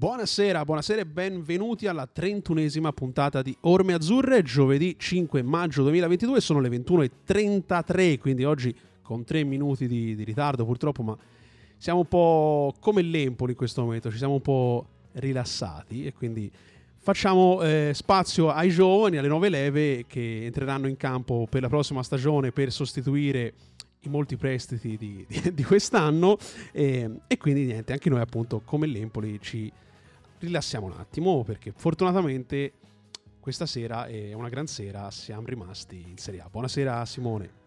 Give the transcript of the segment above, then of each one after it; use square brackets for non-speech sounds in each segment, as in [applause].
Buonasera, buonasera e benvenuti alla trentunesima puntata di Orme Azzurre, giovedì 5 maggio 2022, sono le 21.33, quindi oggi con tre minuti di, di ritardo purtroppo, ma siamo un po' come l'Empoli in questo momento, ci siamo un po' rilassati e quindi facciamo eh, spazio ai giovani, alle nuove leve che entreranno in campo per la prossima stagione per sostituire i molti prestiti di, di, di quest'anno e, e, quindi niente, anche noi appunto come l'Empoli ci rilassiamo un attimo perché fortunatamente questa sera è una gran sera, siamo rimasti in Serie A. Buonasera Simone.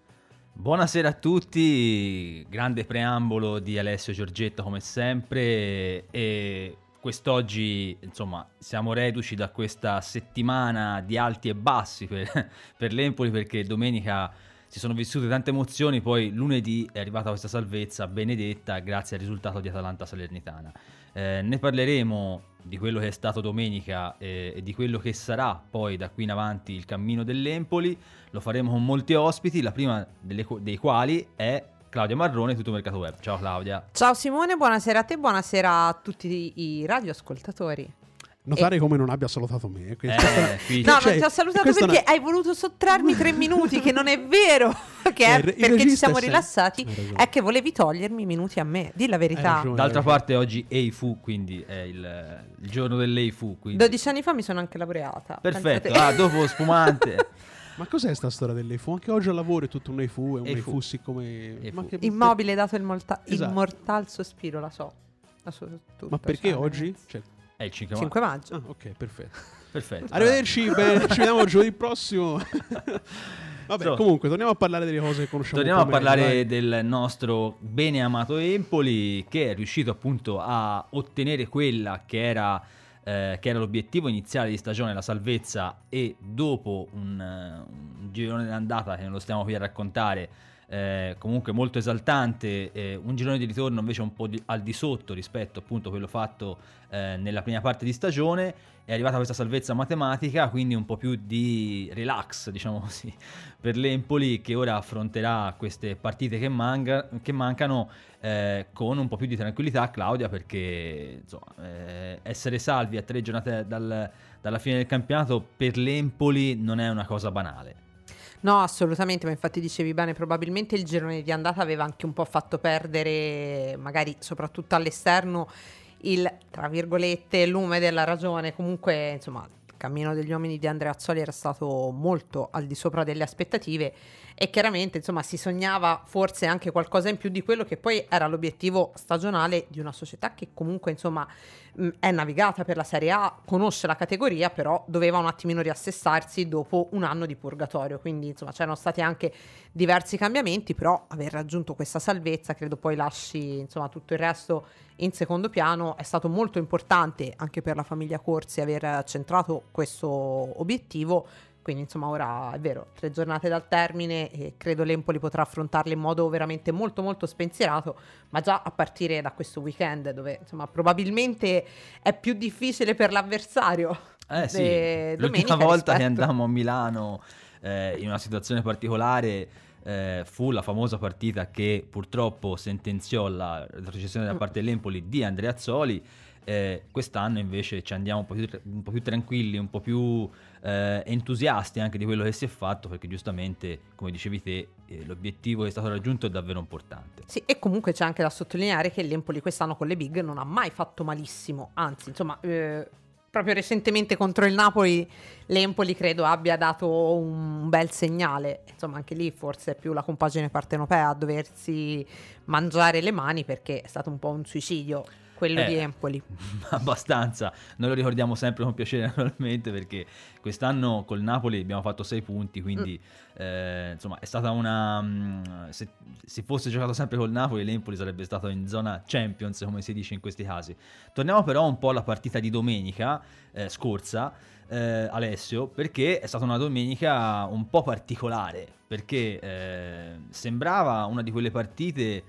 Buonasera a tutti, grande preambolo di Alessio Giorgetta come sempre e quest'oggi insomma siamo reduci da questa settimana di alti e bassi per, [laughs] per l'Empoli perché domenica si sono vissute tante emozioni, poi lunedì è arrivata questa salvezza benedetta grazie al risultato di Atalanta Salernitana. Eh, ne parleremo di quello che è stato domenica eh, e di quello che sarà poi da qui in avanti il cammino dell'Empoli. Lo faremo con molti ospiti, la prima delle, dei quali è Claudia Marrone, tutto Mercato Web. Ciao Claudia. Ciao Simone, buonasera a te, buonasera a tutti i radioascoltatori. Notare e... come non abbia salutato me. Eh, no, cioè, non ti ho salutato perché una... hai voluto sottrarmi tre minuti, che non è vero, [laughs] che è eh, perché ci siamo rilassati, è che volevi togliermi i minuti a me, di la verità. Ragione, D'altra parte oggi Eifu, quindi è il, il giorno dell'Eifu. Quindi. 12 anni fa mi sono anche laureata. Perfetto, ah, dopo spumante. [laughs] Ma cos'è sta storia dell'EFU? Anche oggi al lavoro è tutto un EFU, è un EFU, siccome... Che... Immobile dato il molta... esatto. immortal sospiro, la so. La so tutto, Ma perché cioè, oggi? Cioè, è il 5 maggio. 5 maggio. Ah, ok, perfetto. [laughs] Perfetto. Arrivederci, beh, ci vediamo [laughs] giovedì prossimo. [laughs] Vabbè, so, comunque, torniamo a parlare delle cose che conosciamo. Torniamo a parlare dai. del nostro bene amato Empoli, che è riuscito appunto a ottenere quella che era, eh, che era l'obiettivo iniziale di stagione, la salvezza, e dopo un, un girone d'andata che non lo stiamo qui a raccontare eh, comunque molto esaltante, eh, un girone di ritorno invece un po' di, al di sotto rispetto appunto a quello fatto eh, nella prima parte di stagione, è arrivata questa salvezza matematica, quindi un po' più di relax, diciamo così, per l'Empoli che ora affronterà queste partite che, manca, che mancano eh, con un po' più di tranquillità, Claudia, perché insomma, eh, essere salvi a tre giornate dal, dalla fine del campionato per l'Empoli non è una cosa banale. No, assolutamente, ma infatti dicevi bene, probabilmente il girone di andata aveva anche un po' fatto perdere, magari soprattutto all'esterno, il, tra virgolette, lume della ragione. Comunque, insomma, il cammino degli uomini di Andrea Azzoli era stato molto al di sopra delle aspettative e chiaramente insomma si sognava forse anche qualcosa in più di quello che poi era l'obiettivo stagionale di una società che comunque insomma è navigata per la Serie A, conosce la categoria, però doveva un attimino riassessarsi dopo un anno di purgatorio, quindi insomma c'erano stati anche diversi cambiamenti, però aver raggiunto questa salvezza credo poi lasci insomma tutto il resto in secondo piano, è stato molto importante anche per la famiglia Corsi aver centrato questo obiettivo quindi insomma ora è vero, tre giornate dal termine e credo l'Empoli potrà affrontarle in modo veramente molto molto spensierato, ma già a partire da questo weekend dove insomma probabilmente è più difficile per l'avversario. Eh sì, l'ultima volta rispetto. che andammo a Milano eh, in una situazione particolare eh, fu la famosa partita che purtroppo sentenziò la retrocessione da mm. parte dell'Empoli di Andrea Azzoli. Eh, quest'anno invece ci andiamo un po' più, un po più tranquilli, un po' più eh, entusiasti anche di quello che si è fatto perché giustamente, come dicevi te, eh, l'obiettivo che è stato raggiunto è davvero importante. Sì, e comunque c'è anche da sottolineare che l'Empoli quest'anno con le big non ha mai fatto malissimo, anzi, insomma... Eh, proprio recentemente contro il Napoli l'Empoli credo abbia dato un bel segnale. Insomma, anche lì forse è più la compagine partenopea a doversi mangiare le mani perché è stato un po' un suicidio quello eh, di Empoli. [laughs] Abbastanza, noi lo ricordiamo sempre con piacere [laughs] naturalmente perché quest'anno col Napoli abbiamo fatto 6 punti, quindi mm. eh, insomma è stata una... Mm, se si fosse giocato sempre col Napoli l'Empoli sarebbe stato in zona Champions come si dice in questi casi. Torniamo però un po' alla partita di domenica eh, scorsa. Eh, Alessio, perché è stata una domenica un po' particolare, perché eh, sembrava una di quelle partite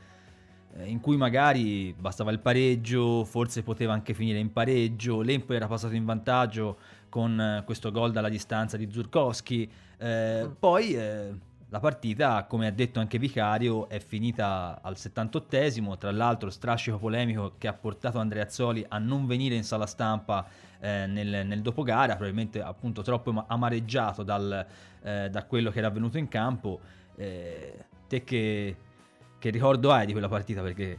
in cui magari bastava il pareggio, forse poteva anche finire in pareggio, l'Empoli era passato in vantaggio con eh, questo gol dalla distanza di Zurkowski, eh, mm. poi eh, la partita, come ha detto anche Vicario, è finita al 78esimo, tra l'altro strascico polemico che ha portato Andrea Azzoli a non venire in sala stampa eh, nel, nel dopogara, probabilmente appunto troppo amareggiato dal, eh, da quello che era avvenuto in campo. Eh, te che, che ricordo hai di quella partita? Perché...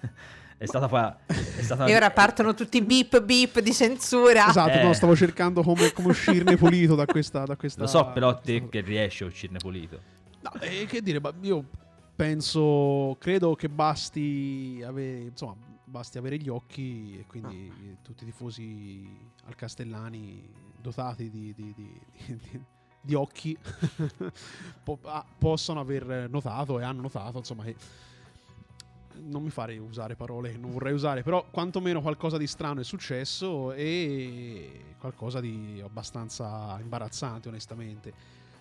[laughs] È stata, fa- è stata E ora partono tutti i beep beep di censura. Esatto, Eh. no, stavo cercando come, come uscirne pulito da questa, da questa... Lo so, però te questa- che riesci a uscirne pulito. No, eh, che dire, ma io penso, credo che basti avere, insomma, basti avere gli occhi e quindi Ah. tutti i tifosi al Castellani dotati di, di- di- di- occhi [laughs] po- ah, possono aver notato e hanno notato, insomma, che non mi fare usare parole che non vorrei usare, però quantomeno qualcosa di strano è successo e qualcosa di abbastanza imbarazzante, onestamente.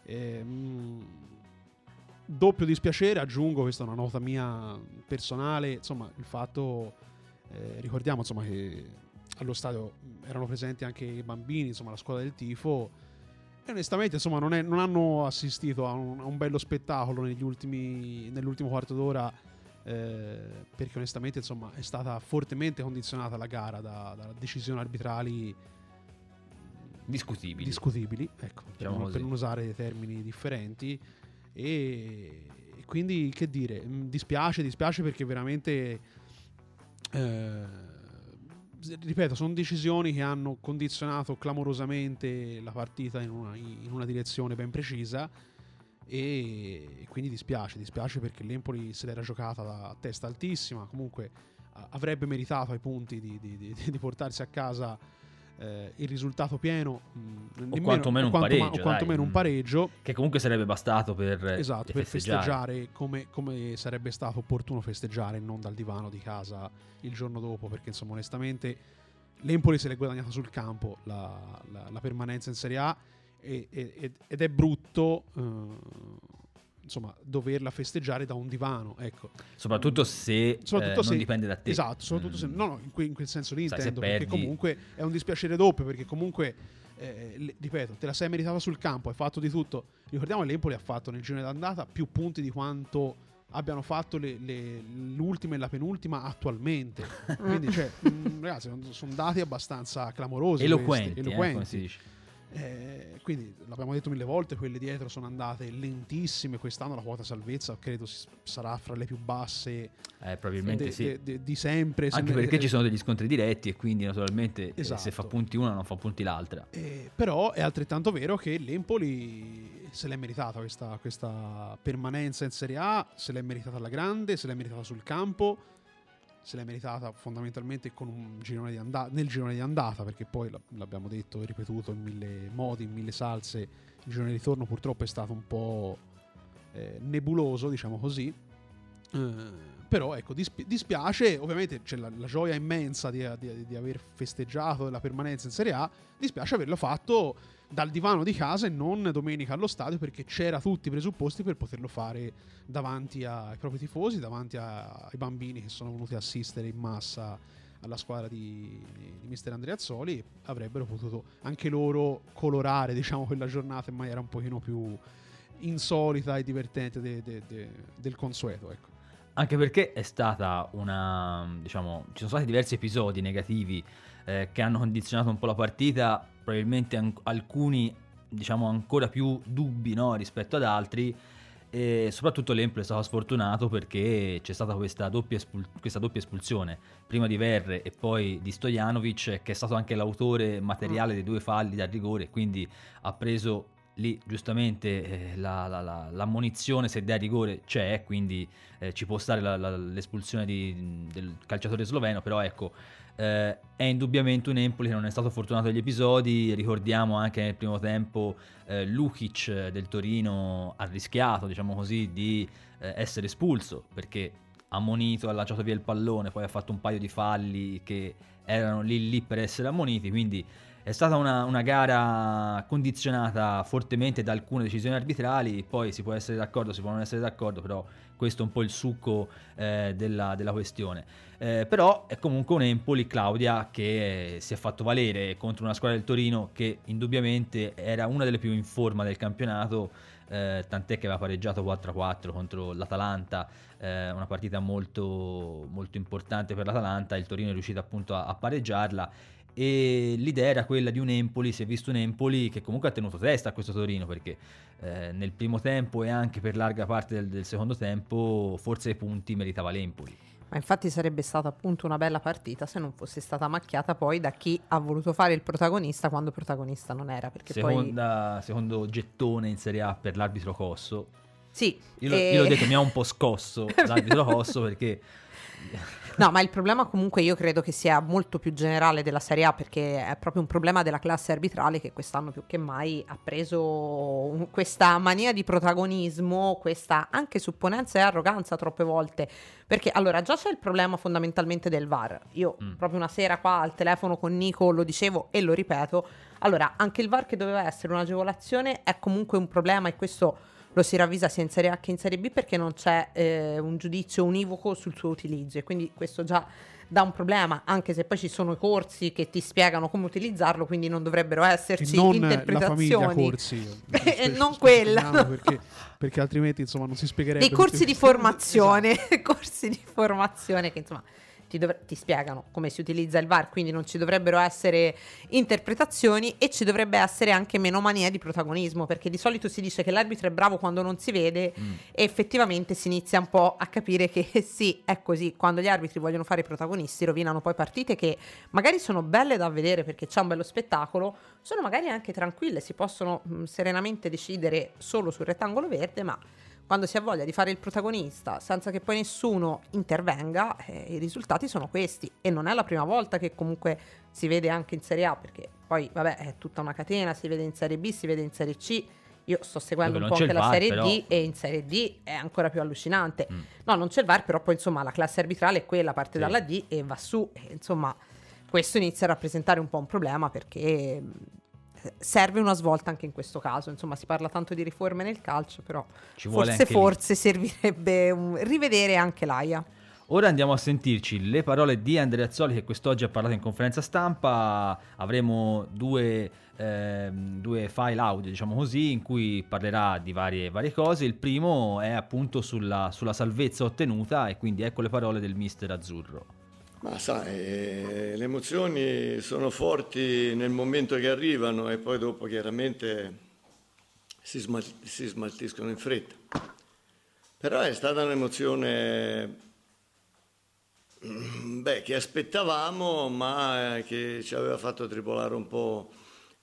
Ehm, doppio dispiacere, aggiungo, questa è una nota mia personale, insomma, il fatto, eh, ricordiamo insomma che allo stadio erano presenti anche i bambini, insomma, la squadra del tifo e onestamente insomma non, è- non hanno assistito a un, a un bello spettacolo negli ultimi, nell'ultimo quarto d'ora eh, perché onestamente insomma è stata fortemente condizionata la gara da, da decisioni arbitrali Discutibili. discutibili, ecco, per, Diciamo non, così. per non usare termini differenti. E, e quindi che dire, mh, dispiace, dispiace perché veramente, eh, ripeto, sono decisioni che hanno condizionato clamorosamente la partita in una, in una direzione ben precisa. E, quindi dispiace, dispiace perché l'Empoli se l'era giocata da testa altissima. Comunque a- avrebbe meritato ai punti di, di- di- di portarsi a casa eh, il risultato pieno, mh, nemmeno- quantomeno un quanto- pareggio, o quantomeno dai. un pareggio. Che comunque sarebbe bastato per, Esatto, per festeggiare. festeggiare come, come sarebbe stato opportuno festeggiare, non dal divano di casa il giorno dopo, perché insomma onestamente l'Empoli se l'è guadagnata sul campo la, la- la permanenza in Serie A e- e- ed è brutto eh, insomma doverla festeggiare da un divano, ecco. Soprattutto se Soprattutto eh, se- non dipende da te. Esatto, soprattutto se, Mm. no, no, in, que- in quel senso lì Sai, se intendo, perché comunque è un dispiacere doppio, perché comunque, eh, le- ripeto, te la sei meritata sul campo, hai fatto di tutto. Ricordiamo che l'Empoli ha fatto nel girone d'andata più punti di quanto abbiano fatto le- le- l'ultima e la penultima attualmente. [laughs] Quindi, cioè, mh, ragazzi, sono- dati abbastanza clamorosi. Eloquenti, questi, eh, eloquenti. come si dice. Eh, quindi l'abbiamo detto mille volte, quelle dietro sono andate lentissime. Quest'anno la quota salvezza credo sarà fra le più basse Eh, probabilmente de- sì. de- de- di sempre. Anche Se- perché ci sono degli scontri diretti e quindi naturalmente Esatto. se fa punti una non fa punti l'altra. Eh, però è altrettanto vero che l'Empoli se l'è meritata questa, questa permanenza in Serie A, se l'è meritata alla grande, se l'è meritata sul campo, se l'è meritata fondamentalmente girone di anda- nel girone di andata, perché poi l'ab- l'abbiamo detto e ripetuto in mille modi, in mille salse, il girone di ritorno purtroppo è stato un po' eh, nebuloso, diciamo così. Eh, però ecco, dispi- dispiace, ovviamente c'è la, la gioia immensa di, di- di aver festeggiato la permanenza in Serie A, dispiace averlo fatto dal divano di casa e non domenica allo stadio perché c'era tutti i presupposti per poterlo fare davanti ai propri tifosi, davanti ai bambini che sono venuti a assistere in massa alla squadra di, di mister Andreazzoli avrebbero potuto anche loro colorare diciamo quella giornata in maniera un pochino più insolita e divertente de- de- de- del consueto ecco. Anche perché è stata una. diciamo, ci sono stati diversi episodi negativi eh, che hanno condizionato un po' la partita, probabilmente an- alcuni, diciamo, ancora più dubbi no, rispetto ad altri. E soprattutto l'Empoli è stato sfortunato perché c'è stata questa doppia, espul- questa doppia espulsione, prima di Verre e poi di Stojanovic, che è stato anche l'autore materiale dei due falli da rigore, quindi ha preso lì giustamente eh, la, la, la, l'ammonizione se dà rigore c'è, quindi eh, ci può stare l'espulsione di- del calciatore sloveno, però ecco, eh, è indubbiamente un Empoli che non è stato fortunato negli episodi, ricordiamo anche nel primo tempo eh, Lukic del Torino ha rischiato, diciamo così, di eh, essere espulso perché ammonito, ha lanciato via il pallone, poi ha fatto un paio di falli che erano lì lì per essere ammoniti, quindi è stata una, una, gara condizionata fortemente da alcune decisioni arbitrali, poi si può essere d'accordo, si può non essere d'accordo, però questo è un po' il succo eh, della, della, questione. Eh, però è comunque un Empoli, Claudia, che si è fatto valere contro una squadra del Torino che indubbiamente era una delle più in forma del campionato, eh, tant'è che aveva pareggiato 4-4 contro l'Atalanta, eh, una partita molto, molto importante per l'Atalanta, il Torino è riuscito appunto a, a pareggiarla e l'idea era quella di un Empoli, si è visto un Empoli che comunque ha tenuto testa a questo Torino perché eh, nel primo tempo e anche per larga parte del, del secondo tempo forse i punti meritava l'Empoli. Ma infatti sarebbe stata appunto una bella partita se non fosse stata macchiata poi da chi ha voluto fare il protagonista quando protagonista non era. Seconda, poi... Secondo gettone in Serie A per l'arbitro Cosso. Sì. Io, e... io l'ho detto, mi ha un po' scosso [laughs] l'arbitro Cosso perché [laughs] No, ma il problema comunque io credo che sia molto più generale della Serie A perché è proprio un problema della classe arbitrale che quest'anno più che mai ha preso questa mania di protagonismo, questa anche supponenza e arroganza troppe volte. Perché allora già c'è il problema fondamentalmente del VAR. Io mm. proprio una sera qua al telefono con Nico lo dicevo e lo ripeto. Allora, anche il VAR che doveva essere un'agevolazione è comunque un problema e questo lo si ravvisa sia in Serie A che in Serie B perché non c'è eh, un giudizio univoco sul suo utilizzo e quindi questo già dà un problema, anche se poi ci sono i corsi che ti spiegano come utilizzarlo, quindi non dovrebbero esserci non interpretazioni. La famiglia corsi, [laughs] e non quella. Perché, perché, altrimenti insomma non si spiegherebbe. Dei corsi di formazione, [laughs] esatto. [laughs] corsi di formazione che insomma ti, dovre- ti, spiegano come si utilizza il VAR, quindi non ci dovrebbero essere interpretazioni e ci dovrebbe essere anche meno mania di protagonismo, perché di solito si dice che l'arbitro è bravo quando non si vede mm. e effettivamente si inizia un po' a capire che [laughs] sì, è così, quando gli arbitri vogliono fare i protagonisti rovinano poi partite che magari sono belle da vedere perché c'è un bello spettacolo, sono magari anche tranquille, si possono mh, mm, serenamente decidere solo sul rettangolo verde, ma quando si ha voglia di fare il protagonista senza che poi nessuno intervenga, eh, i risultati sono questi. E non è la prima volta che comunque si vede anche in Serie A, perché poi, vabbè, è tutta una catena, si vede in Serie B, si vede in Serie C. Io sto seguendo un po' anche la VAR, Serie però... D e in Serie D è ancora più allucinante. Mm. No, non c'è il VAR, però poi insomma la classe arbitrale è quella, parte sì. dalla D e va su. E, insomma, questo inizia a rappresentare un po' un problema perché serve una svolta anche in questo caso. Insomma, si parla tanto di riforme nel calcio, però forse, forse lì. servirebbe un, rivedere anche l'AIA. Ora andiamo a sentirci le parole di Andrea Azzoli che quest'oggi ha parlato in conferenza stampa. Avremo due, eh, due file audio, diciamo così, in cui parlerà di varie, varie cose. Il primo è appunto sulla, sulla salvezza ottenuta e quindi ecco le parole del mister Azzurro. Ma sai, eh, le emozioni sono forti nel momento che arrivano e poi dopo chiaramente si, smal- si smaltiscono in fretta. Però è stata un'emozione mm, beh, che aspettavamo ma che ci aveva fatto tribolare un po'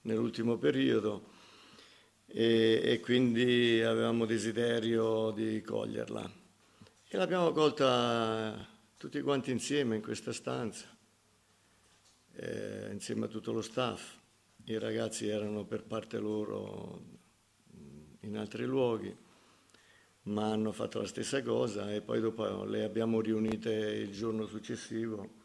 nell'ultimo periodo e, e quindi avevamo desiderio di coglierla. E l'abbiamo colta tutti quanti insieme in questa stanza, eh, insieme a tutto lo staff. I ragazzi erano per parte loro in altri luoghi, ma hanno fatto la stessa cosa e poi dopo le abbiamo riunite il giorno successivo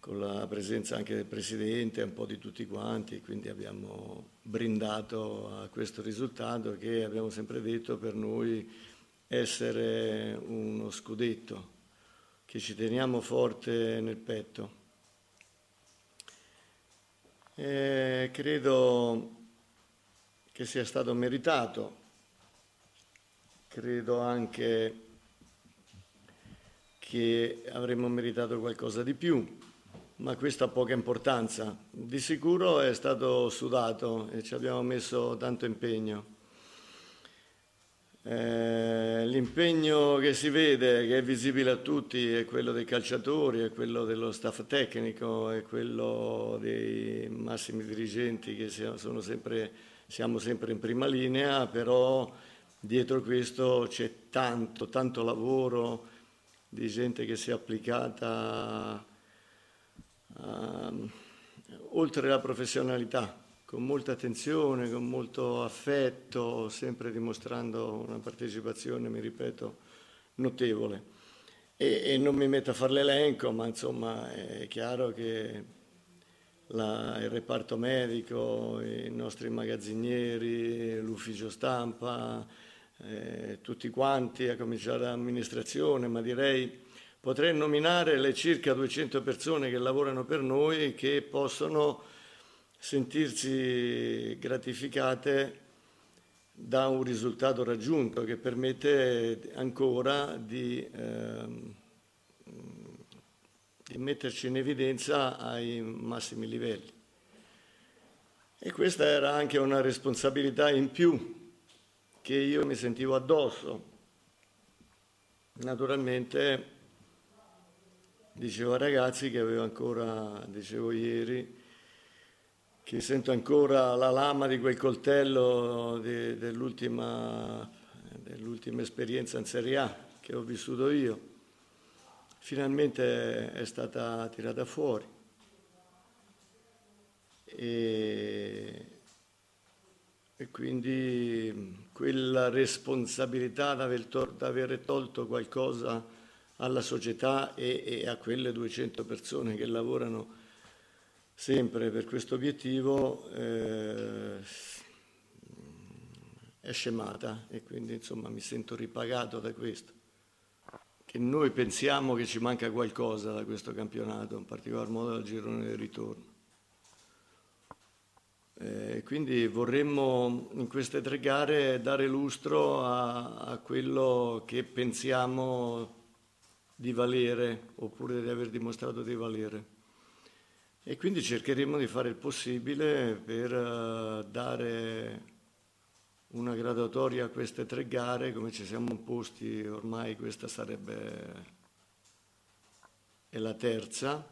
con la presenza anche del Presidente un po' di tutti quanti, quindi abbiamo brindato a questo risultato che abbiamo sempre detto per noi essere uno scudetto che ci teniamo forte nel petto. E credo che sia stato meritato, credo anche che avremmo meritato qualcosa di più, ma questo ha poca importanza. Di sicuro è stato sudato e ci abbiamo messo tanto impegno. Eh, l'impegno che si vede, che è visibile a tutti, è quello dei calciatori, è quello dello staff tecnico, è quello dei massimi dirigenti che siamo sempre, siamo sempre in prima linea, però dietro questo c'è tanto, tanto lavoro di gente che si è applicata a, oltre la professionalità con molta attenzione, con molto affetto, sempre dimostrando una partecipazione, mi ripeto, notevole. E, e non mi metto a fare l'elenco, ma insomma è chiaro che la, il reparto medico, i nostri magazzinieri, l'ufficio stampa, eh, tutti quanti, a cominciare dall'amministrazione, ma direi potrei nominare le circa 200 persone che lavorano per noi che possono sentirsi gratificate da un risultato raggiunto che permette ancora di, ehm, di metterci in evidenza ai massimi livelli. E questa era anche una responsabilità in più che io mi sentivo addosso. Naturalmente dicevo ai ragazzi che avevo ancora, dicevo ieri, che sento ancora la lama di quel coltello de, dell'ultima, dell'ultima esperienza in Serie A che ho vissuto io. Finalmente è stata tirata fuori. E, e quindi quella responsabilità di aver, tolto qualcosa alla società e, e a quelle 200 persone che lavorano sempre per questo obiettivo eh, è scemata e quindi insomma mi sento ripagato da questo. Che noi pensiamo che ci manca qualcosa da questo campionato, in particolar modo dal girone del ritorno. Eh, quindi vorremmo in queste tre gare dare lustro a, a quello che pensiamo di valere oppure di aver dimostrato di valere. E quindi cercheremo di fare il possibile per uh, dare una graduatoria a queste tre gare, come ci siamo imposti, ormai questa sarebbe è la terza,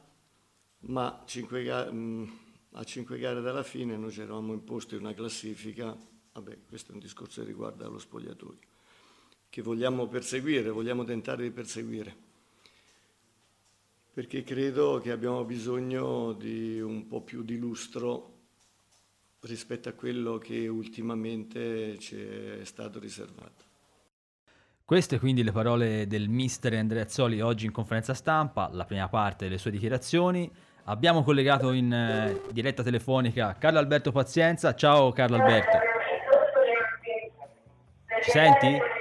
ma cinque ga- mh, mm, a cinque gare dalla fine noi ci eravamo imposti una classifica, vabbè questo è un discorso che riguarda lo spogliatoio, che vogliamo perseguire, vogliamo tentare di perseguire perché credo che abbiamo bisogno di un po' più di lustro rispetto a quello che ultimamente ci è stato riservato. Queste quindi le parole del mister Andrea Zoli oggi in conferenza stampa, la prima parte delle sue dichiarazioni. Abbiamo collegato in eh, diretta telefonica Carlo Alberto Pazienza. Ciao Carlo Alberto. Ci senti?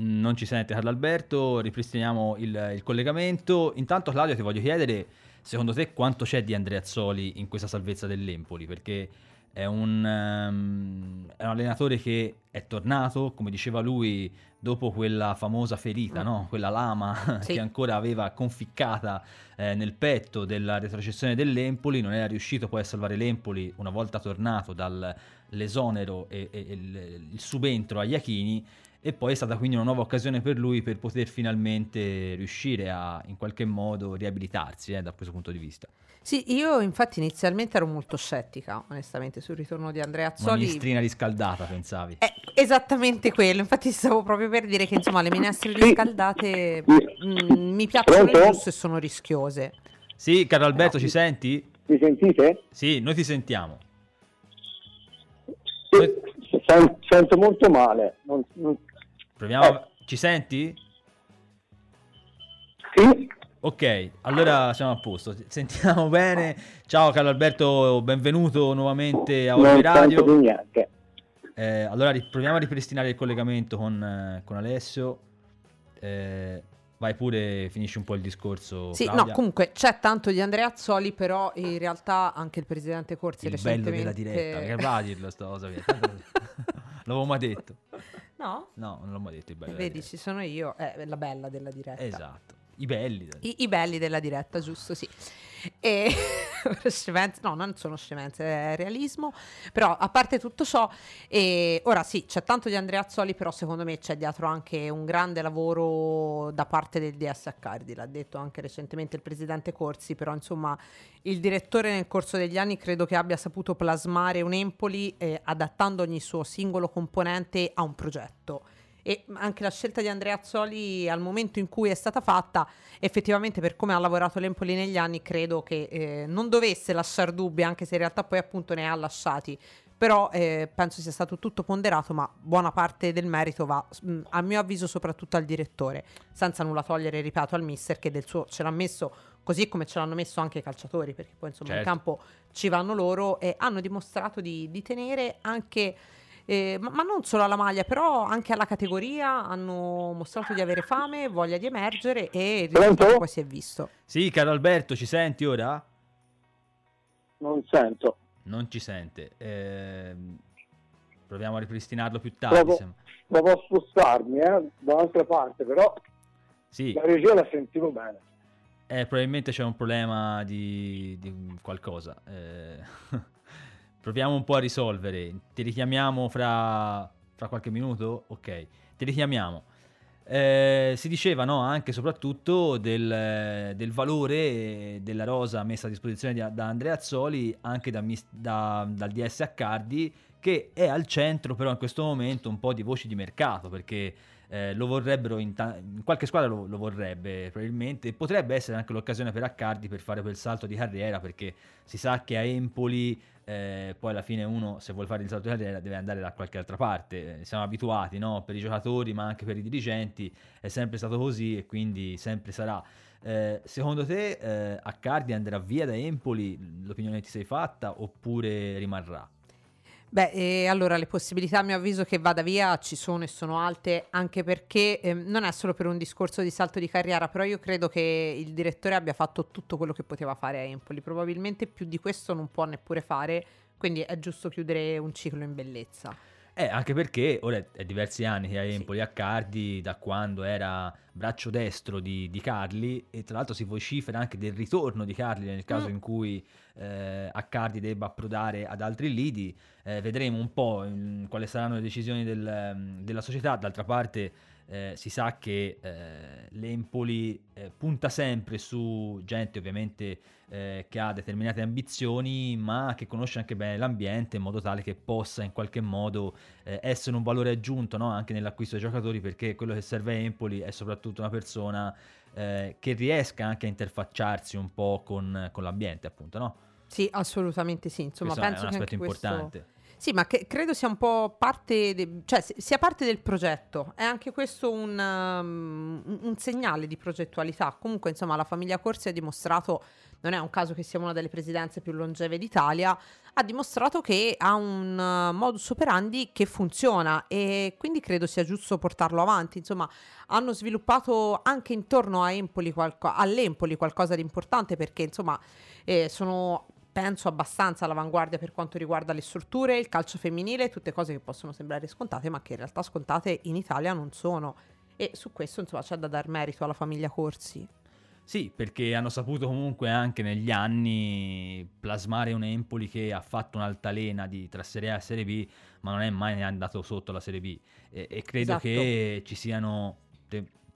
Non ci sente Carlo Alberto, ripristiniamo il, il, collegamento. Intanto Claudio ti voglio chiedere, secondo te quanto c'è di Andrea Azzoli in questa salvezza dell'Empoli? Perché è un, um, è un allenatore che è tornato, come diceva lui, dopo quella famosa ferita, no? quella lama [laughs] sì. che ancora aveva conficcata eh, nel petto della retrocessione dell'Empoli, non era riuscito poi a salvare l'Empoli una volta tornato dall'esonero e, e, e il, il subentro agli Achini e poi è stata quindi una nuova occasione per lui per poter finalmente riuscire a in qualche modo riabilitarsi eh, da questo punto di vista. Sì, io infatti inizialmente ero molto scettica, onestamente, sul ritorno di Andrea Azzoli. Una minestrina riscaldata, pensavi? È esattamente quello, infatti stavo proprio per dire che insomma le minestre riscaldate mh, mm, mi piacciono giusto e sono rischiose. Sì, caro Alberto, no. ci senti? Mi sentite? Sì, noi ti sentiamo. Sì, noi... Sento molto male. Non, non... Proviamo. Eh. Ci senti? Sì. Ok, allora siamo a posto. Sentiamo bene. Ciao Carlo Alberto, benvenuto nuovamente a Orbe Radio. Eh, allora proviamo a ripristinare il collegamento con, eh, con Alessio. Eh, vai pure, finisci un po' il discorso. Sì, Claudia. no, comunque c'è tanto di Andrea Azzoli, però in realtà anche il presidente Corsi il recentemente... bello della diretta, che va a dirlo sta cosa. L'avevo mai detto. No? No, non l'ho mai detto. Bello Vedi, ci sono io, è la bella della diretta. Esatto. I belli. I, I, belli della diretta, giusto, sì. E [laughs] scemenze, no, non sono scemenze, è realismo. Però a parte tutto ciò, e ora sì, c'è tanto di Andrea Azzoli, però secondo me c'è dietro anche un grande lavoro da parte del DS Accardi, l'ha detto anche recentemente il presidente Corsi, però insomma il direttore nel corso degli anni credo che abbia saputo plasmare un Empoli eh, adattando ogni suo singolo componente a un progetto e anche la scelta di Andrea Azzoli al momento in cui è stata fatta, effettivamente per come ha lavorato l'Empoli negli anni, credo che eh, non dovesse lasciare dubbi, anche se in realtà poi appunto ne ha lasciati. Però eh, penso sia stato tutto ponderato, ma buona parte del merito va, mh, a mio avviso, soprattutto al direttore, senza nulla togliere, ripeto, al mister che del suo ce l'ha messo così come ce l'hanno messo anche i calciatori, perché poi insomma in Certo. campo ci vanno loro e hanno dimostrato di, di tenere anche, eh, ma, ma non solo alla maglia, però anche alla categoria, hanno mostrato di avere fame, voglia di emergere e il risultato poi si è visto. Sì, caro Alberto, ci senti ora? Non sento. Non ci sente. Ehm, proviamo a ripristinarlo più tardi. Provo, provo a spostarmi eh, da un'altra parte, però Sì, la regia la sentivo bene. eh, probabilmente c'è un problema di, di qualcosa. Eh, [laughs] proviamo un po' a risolvere. Ti richiamiamo fra, fra qualche minuto? Ok, ti richiamiamo. Eh, si diceva no, anche e soprattutto del, del valore della rosa messa a disposizione di- da Andrea Azzoli anche da da- dal DS Accardi che è al centro però in questo momento un po' di voci di mercato perché eh, lo vorrebbero in, ta- in qualche squadra lo, lo vorrebbe probabilmente potrebbe essere anche l'occasione per Accardi per fare quel salto di carriera perché si sa che a Empoli eh, poi alla fine uno se vuole fare il salto di carriera deve andare da qualche altra parte Eh, siamo abituati no? per i giocatori ma anche per i dirigenti è sempre stato così e quindi sempre sarà Eh, secondo te eh, Accardi andrà via da Empoli l'opinione ti sei fatta oppure rimarrà? Beh, e allora le possibilità a mio avviso che vada via ci sono e sono alte anche perché ehm, non è solo per un discorso di salto di carriera, però io credo che il direttore abbia fatto tutto quello che poteva fare a Empoli, probabilmente più di questo non può neppure fare, quindi è giusto chiudere un ciclo in bellezza. Eh, anche perché ora è- è diversi anni che a Empoli Accardi, da quando era braccio destro di, di Carli, e tra l'altro si vocifera anche del ritorno di Carli nel caso Mm. in cui eh, Accardi debba approdare ad altri lidi. Eh, vedremo un po' in- quali saranno le decisioni del, della società. D'altra parte eh, si sa che eh, l'Empoli eh, punta sempre su gente ovviamente eh, che ha determinate ambizioni, ma che conosce anche bene l'ambiente in modo tale che possa in qualche modo eh, essere un valore aggiunto no? anche nell'acquisto dei giocatori, perché quello che serve a Empoli è soprattutto una persona eh, che riesca anche a interfacciarsi un po' con, con l'ambiente, appunto, no? Sì, assolutamente sì, insomma, Questo penso è un aspetto anche questo- importante. Sì, ma che credo sia un po' parte, de- cioè sia parte del progetto. È anche questo un, um, un segnale di progettualità. Comunque, insomma, la famiglia Corsi ha dimostrato, non è un caso che sia una delle presidenze più longeve d'Italia, ha dimostrato che ha un uh, modus operandi che funziona e quindi credo sia giusto portarlo avanti. Insomma, hanno sviluppato anche intorno a Empoli qualco- all'Empoli qualcosa di importante perché, insomma, eh, sono penso abbastanza all'avanguardia per quanto riguarda le strutture, il calcio femminile, tutte cose che possono sembrare scontate, ma che in realtà scontate in Italia non sono. E su questo, insomma, c'è da dar merito alla famiglia Corsi. Sì, perché hanno saputo comunque anche negli anni plasmare un Empoli che ha fatto un'altalena di tra Serie A e Serie B, ma non è mai andato sotto la Serie B. E, e credo Esatto. che ci siano,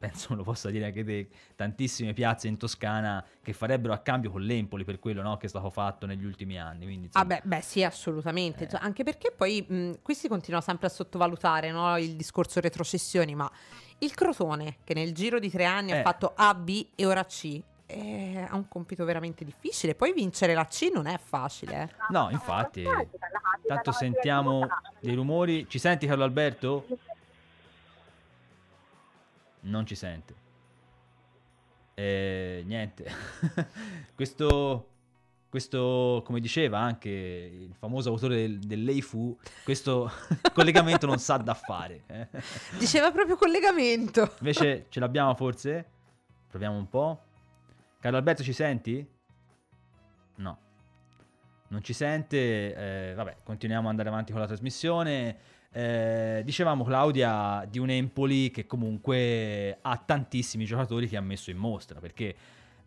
penso lo possa dire anche te, tantissime piazze in Toscana che farebbero a cambio con l'Empoli per quello no, che è stato fatto negli ultimi anni. Quindi, Ah insomma, beh, beh, sì, assolutamente. Eh. Anche perché poi mh, qui si continua sempre a sottovalutare no, il discorso retrocessioni, ma il Crotone, che nel giro di tre anni Eh. ha fatto A, B e ora C, eh, ha un compito veramente difficile. Poi vincere la C non è facile. eh. No, infatti. Tanto sentiamo dei rumori. Ci senti Carlo Alberto? Non ci sente. E niente. [laughs] questo, questo, come diceva anche il famoso autore del, dell'Eifu, questo [laughs] collegamento non sa da fare. eh. Diceva proprio collegamento. Invece ce l'abbiamo forse? Proviamo un po'. Carlo Alberto ci senti? No. Non ci sente. eh, vabbè, continuiamo ad andare avanti con la trasmissione. Eh, dicevamo Claudia di un Empoli che comunque ha tantissimi giocatori che ha messo in mostra perché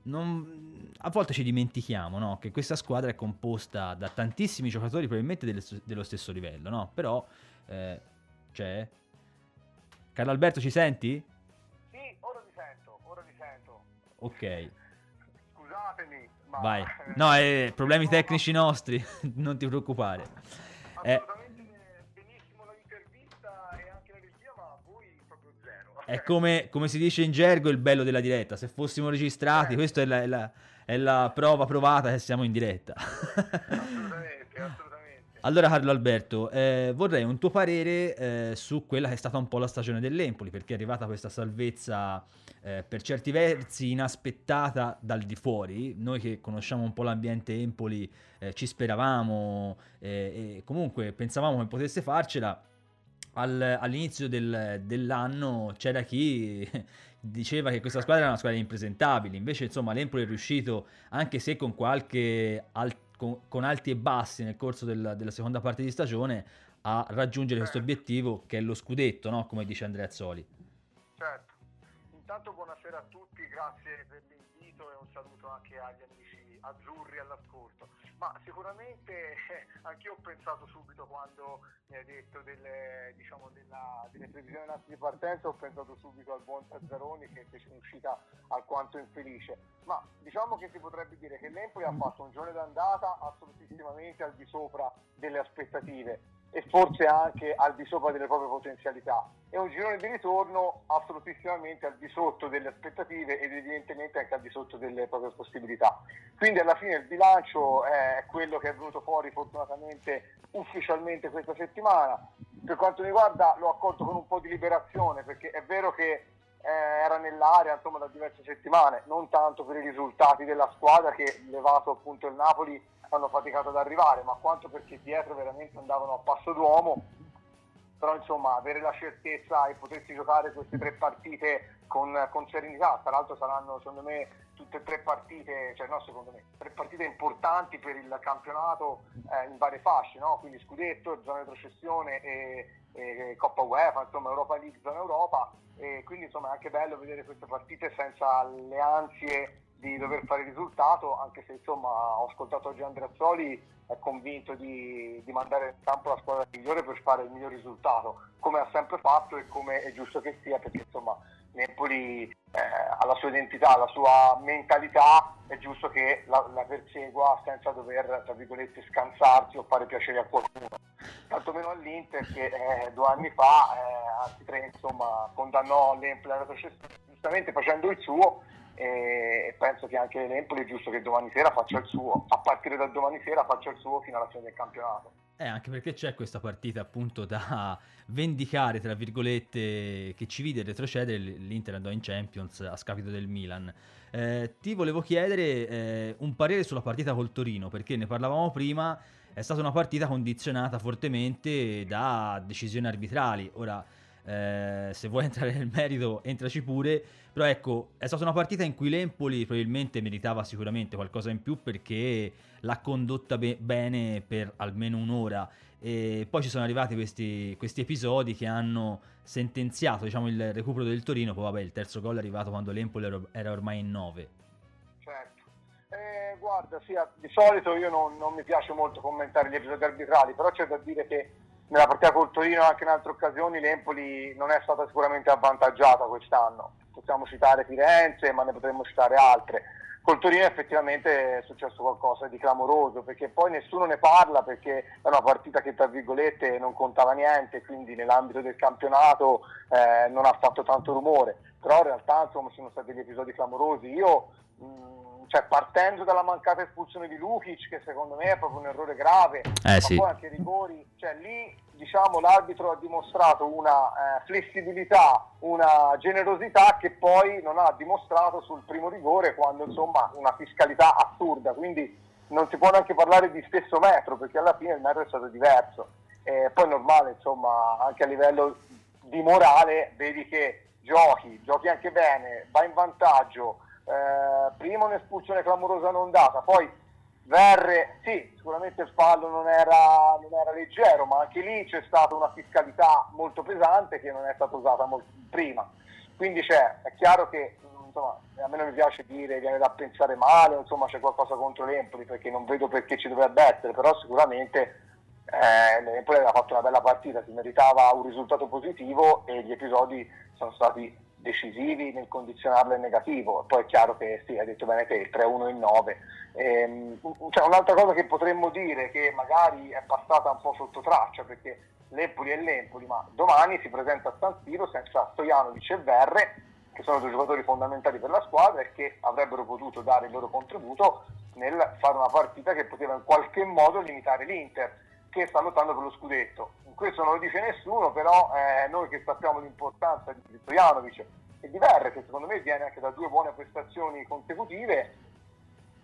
non- a volte ci dimentichiamo no? che questa squadra è composta da tantissimi giocatori probabilmente del- dello stesso livello no? però eh, c'è Carlo Alberto ci senti? Sì, ora vi sento, ora vi sento. ok Scusatemi, ma... vai [laughs] no eh, problemi tecnici nostri [laughs] non ti preoccupare Eh, È come, come si dice in gergo il bello della diretta. Se fossimo registrati, questa è la, è la- è la prova provata che siamo in diretta. assolutamente, assolutamente. Allora Carlo Alberto, eh, vorrei un tuo parere eh, su quella che è stata un po' la stagione dell'Empoli, perché è arrivata questa salvezza eh, per certi versi inaspettata dal di fuori. Noi che conosciamo un po' l'ambiente Empoli eh, ci speravamo eh, e comunque pensavamo che potesse farcela. Al- all'inizio del- dell'anno c'era chi [laughs] diceva che questa squadra era una squadra di impresentabili, invece insomma l'Empoli è riuscito, anche se con qualche al- con, con alti e bassi nel corso del- della seconda parte di stagione, a raggiungere questo obiettivo che è lo scudetto, no? come dice Andrea Azzoli. Certo. Intanto buonasera a tutti, grazie per l'invito e un saluto anche agli amici azzurri all'ascolto. Ma sicuramente eh, anch'io ho pensato subito quando mi hai detto delle, diciamo, della- delle previsioni di partenza, ho pensato subito al buon Tazzaroni che fece un'uscita alquanto infelice. Ma diciamo che si potrebbe dire che l'Empoli ha fatto un giorno d'andata assolutissimamente al di sopra delle aspettative e forse anche al di sopra delle proprie potenzialità e un girone di ritorno assolutissimamente al di sotto delle aspettative ed evidentemente anche al di sotto delle proprie possibilità. Quindi alla fine il bilancio è quello che è venuto fuori fortunatamente ufficialmente questa settimana. Per quanto mi riguarda l'ho accolto con un po' di liberazione perché è vero che eh, era nell'area insomma da diverse settimane, non tanto per i risultati della squadra che levato appunto il Napoli hanno faticato ad arrivare, ma quanto perché dietro veramente andavano a passo d'uomo. Però insomma avere la certezza e potersi giocare queste tre partite con, con serenità, tra l'altro saranno secondo me tutte e tre partite, cioè no secondo me, tre partite importanti per il campionato eh, in varie fasce, no? quindi scudetto, zona retrocessione e, e Coppa UEFA, insomma Europa League, zona Europa, e quindi insomma è anche bello vedere queste partite senza le ansie di dover fare risultato, anche se insomma ho ascoltato oggi Andrea Azzoli, è convinto di, di mandare in campo la squadra migliore per fare il miglior risultato, come ha sempre fatto e come è giusto che sia, perché insomma Napoli eh, ha la sua identità, la sua mentalità, è giusto che la, la persegua senza dover, tra virgolette, scansarsi o fare piacere a qualcuno. Tantomeno all'Inter che eh, due anni fa, eh, anzi tre, insomma, condannò l'Empoli alla giustamente facendo il suo e penso che anche l'Empoli è giusto che domani sera faccia il suo, a partire da domani sera faccia il suo fino alla fine del campionato. Eh, anche perché c'è questa partita appunto da vendicare, tra virgolette, che ci vide retrocedere. L'Inter andò in Champions a scapito del Milan. Eh, ti volevo chiedere eh, un parere sulla partita col Torino, perché ne parlavamo prima, è stata una partita condizionata fortemente da decisioni arbitrali. Ora, eh, se vuoi [laughs] entrare nel merito, entraci pure. Però ecco, è stata una partita in cui l'Empoli probabilmente meritava sicuramente qualcosa in più perché l'ha condotta be- bene per almeno un'ora. E poi ci sono arrivati questi, questi episodi che hanno sentenziato diciamo, il recupero del Torino. Poi vabbè, il terzo gol è arrivato quando l'Empoli era, ormai in 9. Certo. Eh, guarda, sì, di solito io non, non mi piace molto commentare gli episodi arbitrali, però c'è da dire che nella partita col Torino anche in altre occasioni l'Empoli non è stata sicuramente avvantaggiata quest'anno. Possiamo citare Firenze, ma ne potremmo citare altre. Col Torino effettivamente è successo qualcosa di clamoroso, perché poi nessuno ne parla perché è una partita che tra virgolette non contava niente, quindi nell'ambito del campionato eh, non ha fatto tanto rumore. Però in realtà insomma sono stati degli episodi clamorosi. Io mh, cioè, partendo dalla mancata espulsione di Lukic, che secondo me è proprio un errore grave, Eh ma sì. poi anche i rigori, cioè lì diciamo l'arbitro ha dimostrato una eh, flessibilità, una generosità che poi non ha dimostrato sul primo rigore quando insomma una fiscalità assurda, quindi non si può neanche parlare di stesso metro perché alla fine il metro è stato diverso. E poi è normale insomma anche a livello di morale vedi che giochi, giochi anche bene, vai in vantaggio, eh, prima un'espulsione clamorosa non data, poi Verre, sì, sicuramente il fallo non era, non era leggero, ma anche lì c'è stata una fiscalità molto pesante che non è stata usata molto prima. Quindi c'è, è chiaro che mh, insomma, a me non mi piace dire viene da pensare male, insomma c'è qualcosa contro l'Empoli perché non vedo perché ci dovrebbe essere, però sicuramente eh, l'Empoli aveva fatto una bella partita, si meritava un risultato positivo e gli episodi sono stati decisivi nel condizionarlo in negativo. Poi è chiaro che sì, hai detto bene te, il 3-1 in 9. Ehm, cioè, un'altra cosa che potremmo dire che magari è passata un po' sotto traccia perché l'Empoli è l'Empoli, ma domani si presenta a San Siro senza Stojanovic e Verre, che sono due giocatori fondamentali per la squadra e che avrebbero potuto dare il loro contributo nel fare una partita che poteva in qualche modo limitare l'Inter che sta lottando per lo scudetto. Questo non lo dice nessuno, però eh, noi che sappiamo l'importanza di Stojanovic e di Verre, che secondo me viene anche da due buone prestazioni consecutive,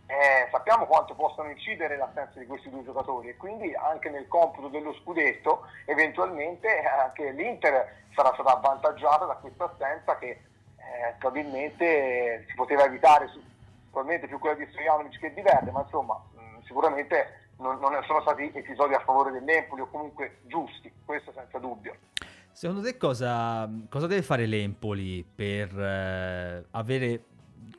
eh, sappiamo quanto possono incidere l'assenza di questi due giocatori e quindi anche nel computo dello scudetto eventualmente anche l'Inter sarà stata avvantaggiata da questa assenza che eh, probabilmente si poteva evitare, probabilmente più quella di Stojanovic che di Verde, ma insomma mh, sicuramente non, non sono stati episodi a favore dell'Empoli o comunque giusti, questo senza dubbio. Secondo te cosa, cosa deve fare l'Empoli per eh, avere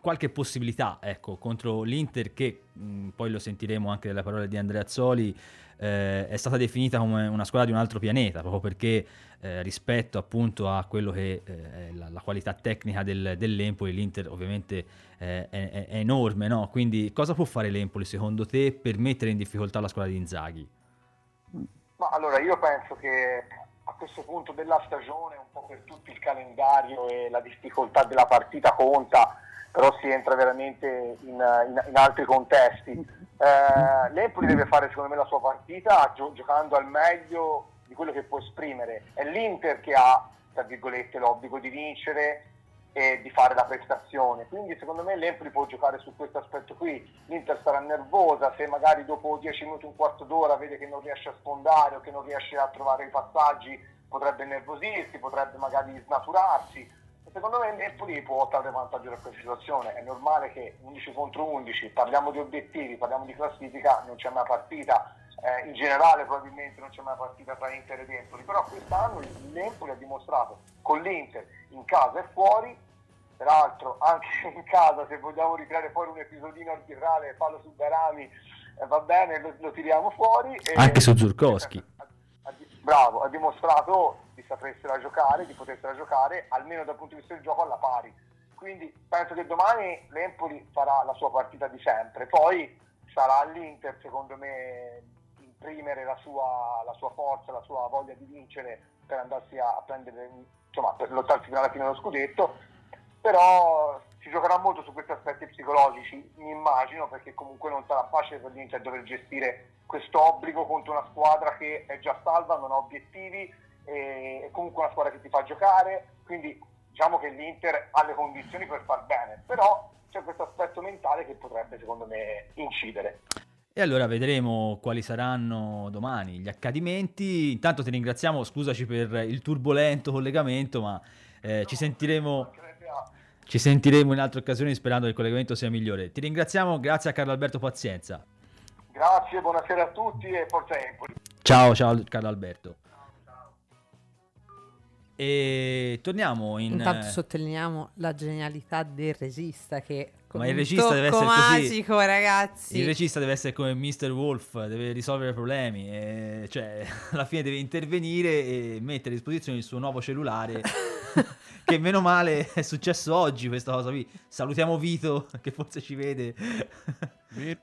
qualche possibilità ecco, contro l'Inter che mh, poi lo sentiremo anche dalle parole di Andrea Azzoli eh, è stata definita come una squadra di un altro pianeta proprio perché eh, rispetto appunto a quello che eh, è la, la, qualità tecnica del, dell'Empoli l'Inter ovviamente eh, è, è, enorme no? quindi cosa può fare l'Empoli secondo te per mettere in difficoltà la squadra di Inzaghi? Ma allora io penso che a questo punto della stagione un po' per tutti il calendario e la difficoltà della partita conta però si entra veramente in, in, in altri contesti. Eh, L'Empoli deve fare secondo me la sua partita gio- giocando al meglio di quello che può esprimere. È l'Inter che ha, tra virgolette, l'obbligo di vincere e di fare la prestazione. Quindi secondo me l'Empoli può giocare su questo aspetto qui. L'Inter sarà nervosa se magari dopo 10 minuti, un quarto d'ora vede che non riesce a sfondare o che non riesce a trovare i passaggi, potrebbe nervosirsi, potrebbe magari snaturarsi secondo me Napoli può trarre vantaggio da questa situazione. È normale che 11 contro 11, parliamo di obiettivi, parliamo di classifica, non c'è mai partita. Eh, in generale probabilmente non c'è mai partita tra Inter ed Empoli, però quest'anno l'Empoli ha dimostrato con l'Inter in casa e fuori, peraltro anche [laughs] in casa se vogliamo ricreare poi un episodino arbitrale, fallo su Berami, eh, va bene, lo, lo tiriamo fuori. E, anche su Zurkowski. Bravo, ha dimostrato di sapersela giocare, di potersela giocare, almeno dal punto di vista del gioco alla pari. Quindi penso che domani l'Empoli farà la sua partita di sempre, poi sarà all'Inter secondo me imprimere la sua, la sua forza, la sua voglia di vincere per andarsi a prendere, insomma per lottarsi fino alla fine dello scudetto, però si giocherà molto su questi aspetti psicologici, mi immagino, perché comunque non sarà facile per l'Inter dover gestire questo obbligo contro una squadra che è già salva, non ha obiettivi, è comunque una squadra che ti fa giocare, quindi diciamo che l'Inter ha le condizioni per far bene, però c'è questo aspetto mentale che potrebbe secondo me incidere. E allora vedremo quali saranno domani gli accadimenti. Intanto ti ringraziamo, scusaci per il turbolento collegamento, ma eh, no, ci, sentiremo, ci sentiremo in altre occasioni sperando che il collegamento sia migliore. Ti ringraziamo, grazie a Carlo Alberto Pazienza. Grazie, buonasera a tutti e forza Empoli. Ciao, ciao Carlo Alberto. E torniamo in... Intanto sottolineiamo la genialità del regista che... Ma il regista deve essere magico, così. ragazzi. Il regista deve essere come Mr. Wolf, deve risolvere problemi. E, cioè, [laughs] alla fine deve intervenire e mettere a disposizione il suo nuovo cellulare. [laughs] che meno male è successo oggi questa cosa qui. Salutiamo Vito che forse ci vede.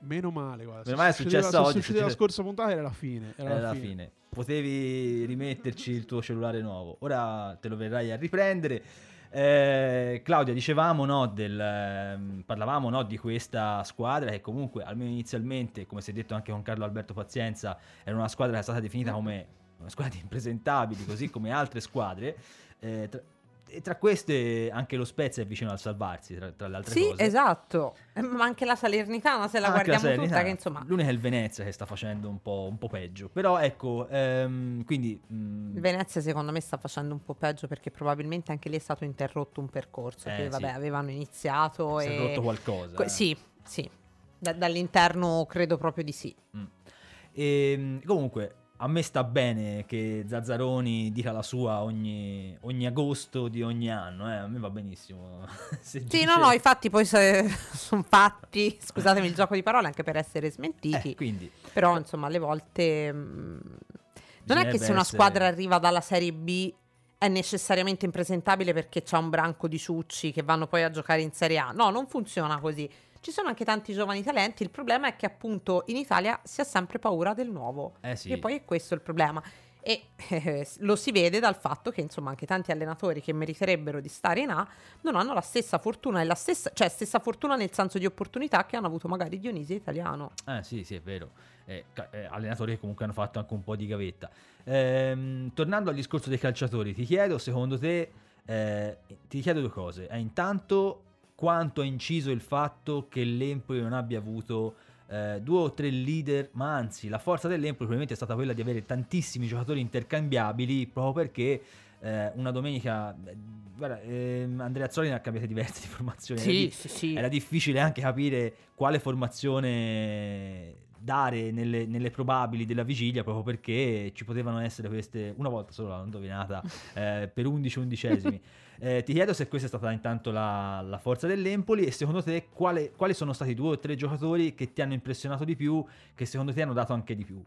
meno male, guarda. Meno male è successo oggi. Se la scorsa puntata era la fine. Era, era la fine. fine potevi rimetterci il tuo cellulare nuovo. Ora te lo verrai a riprendere. Eh, Claudia, dicevamo no, del, eh, parlavamo no, di questa squadra che comunque, almeno inizialmente, come si è detto anche con Carlo Alberto Pazienza, era una squadra che è stata definita come una squadra di impresentabili, così come altre squadre. Eh, tra, e tra queste anche lo Spezia è vicino al salvarsi, tra, tra le altre sì, cose. Sì, esatto. Eh, ma anche la Salernitana, se la anche guardiamo la tutta, che insomma... L'unica è il Venezia che sta facendo un po', un po peggio. Però ecco, ehm, quindi... Mh... Mm, il Venezia secondo me sta facendo un po' peggio perché probabilmente anche lì è stato interrotto un percorso. Eh, che vabbè, sì. avevano iniziato si e... è rotto qualcosa. Que- eh. Sì, sì. Da- dall'interno credo proprio di sì. Mm. E, ehm, comunque, a me sta bene che Zazzaroni dica la sua ogni, ogni agosto di ogni anno, eh? a me va benissimo. [laughs] sì, dice... no, no, i fatti poi [laughs] sono fatti, scusatemi il gioco di parole, anche per essere smentiti. Eh, quindi. Però, insomma, alle volte... Mh, mm, non è che se una squadra arriva dalla Serie B è necessariamente impresentabile perché c'è un branco di ciucci che vanno poi a giocare in Serie A. No, non funziona così. Ci sono anche tanti giovani talenti, il problema è che appunto in Italia si ha sempre paura del nuovo. Eh sì. E poi è questo il problema. E eh, lo si vede dal fatto che insomma anche tanti allenatori che meriterebbero di stare in A non hanno la stessa fortuna e la stessa, cioè stessa fortuna nel senso di opportunità che hanno avuto magari Dionisi italiano. Eh sì, sì, è vero. Eh, eh, allenatori che comunque hanno fatto anche un po' di gavetta. Ehm, tornando al discorso dei calciatori, ti chiedo, secondo te, eh, ti chiedo due cose. Eh, intanto, quanto ha inciso il fatto che l'Empoli non abbia avuto eh, due o tre leader, ma anzi la forza dell'Empoli probabilmente è stata quella di avere tantissimi giocatori intercambiabili proprio perché eh, una domenica eh, guarda, ehm, Andrea Azzoli ne ha cambiate diverse di formazioni era, Sì, di- sì, sì. era difficile anche capire quale formazione dare nelle, nelle probabili della vigilia proprio perché ci potevano essere queste una volta solo l'hanno indovinata [laughs] eh, per 11 undicesimi Eh, ti chiedo se questa è stata intanto la, la forza dell'Empoli e secondo te quale- quali sono stati due o tre giocatori che ti hanno impressionato di più che secondo te hanno dato anche di più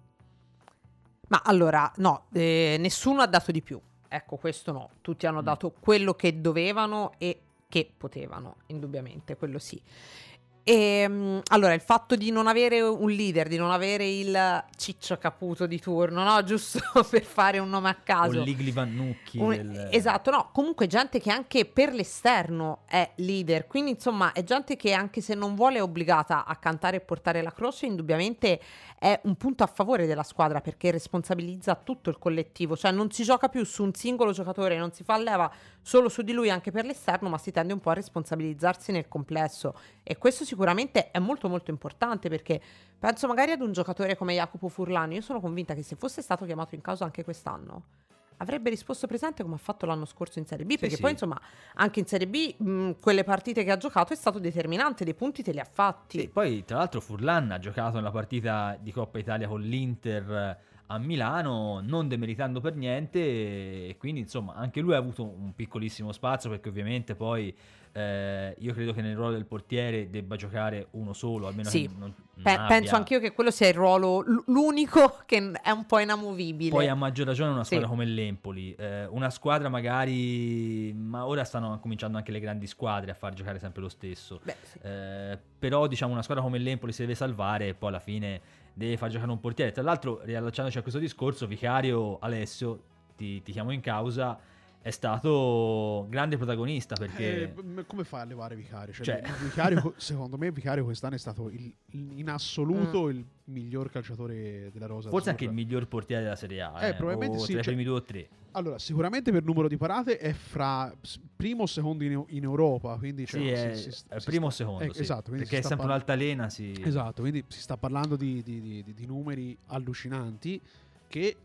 Ma allora, no, eh, nessuno ha dato di più. Ecco, questo no. Tutti hanno Mm. dato quello che dovevano e che potevano, indubbiamente, quello sì. E, mm, allora, il fatto di non avere un leader, di non avere il ciccio caputo di turno, no? [laughs] Giusto per fare un nome a o caso. Ligli Vannucchi Un- del- Esatto, no, comunque gente che anche per l'esterno è leader, quindi insomma è gente che anche se non vuole è obbligata a cantare e portare la croce, indubbiamente è un punto a favore della squadra perché responsabilizza tutto il collettivo, cioè non si gioca più su un singolo giocatore, non si fa leva solo su di lui anche per l'esterno, ma si tende un po' a responsabilizzarsi nel complesso. E questo sicuramente è molto molto importante perché penso magari ad un giocatore come Jacopo Furlani, io sono convinta che se fosse stato chiamato in causa anche quest'anno avrebbe risposto presente come ha fatto l'anno scorso in Serie B, perché sì. poi insomma anche in Serie B mh, quelle partite che ha giocato è stato determinante, dei punti te li ha fatti. Sì, poi tra l'altro Furlan ha giocato nella partita di Coppa Italia con l'Inter eh, a Milano, non demeritando per niente e quindi insomma anche lui ha avuto un piccolissimo spazio perché ovviamente poi eh, io credo che nel ruolo del portiere debba giocare uno solo, almeno Sì. non, non Pe- abbia- Penso anch'io che quello sia il ruolo, l- l'unico che è un po' inamovibile. Poi a maggior ragione una Sì. squadra come l'Empoli, eh, una squadra magari, ma ora stanno cominciando anche le grandi squadre a far giocare sempre lo stesso. Beh, sì. Eh, però diciamo una squadra come l'Empoli si deve salvare e poi alla fine deve far giocare un portiere. Tra l'altro, riallacciandoci a questo discorso, Vicario Alessio, ti, ti chiamo in causa, è stato grande protagonista perché... Eh, come fai a levare Vicario? Cioè, Cioè- Vicario, secondo me, Vicario quest'anno è stato il- in assoluto il miglior calciatore della rosa. Forse anche il miglior portiere della Serie A, Eh, eh, probabilmente o sì, tra i cioè- primi due o tre. Allora, sicuramente per numero di parate è fra primo o secondo in, in Europa. Quindi, cioè, sì, è, si- si- è si primo o secondo, eh, sì, esatto, perché si è sempre un'altalena, sì. Esatto, quindi si sta parlando di, di- di- di- di numeri allucinanti che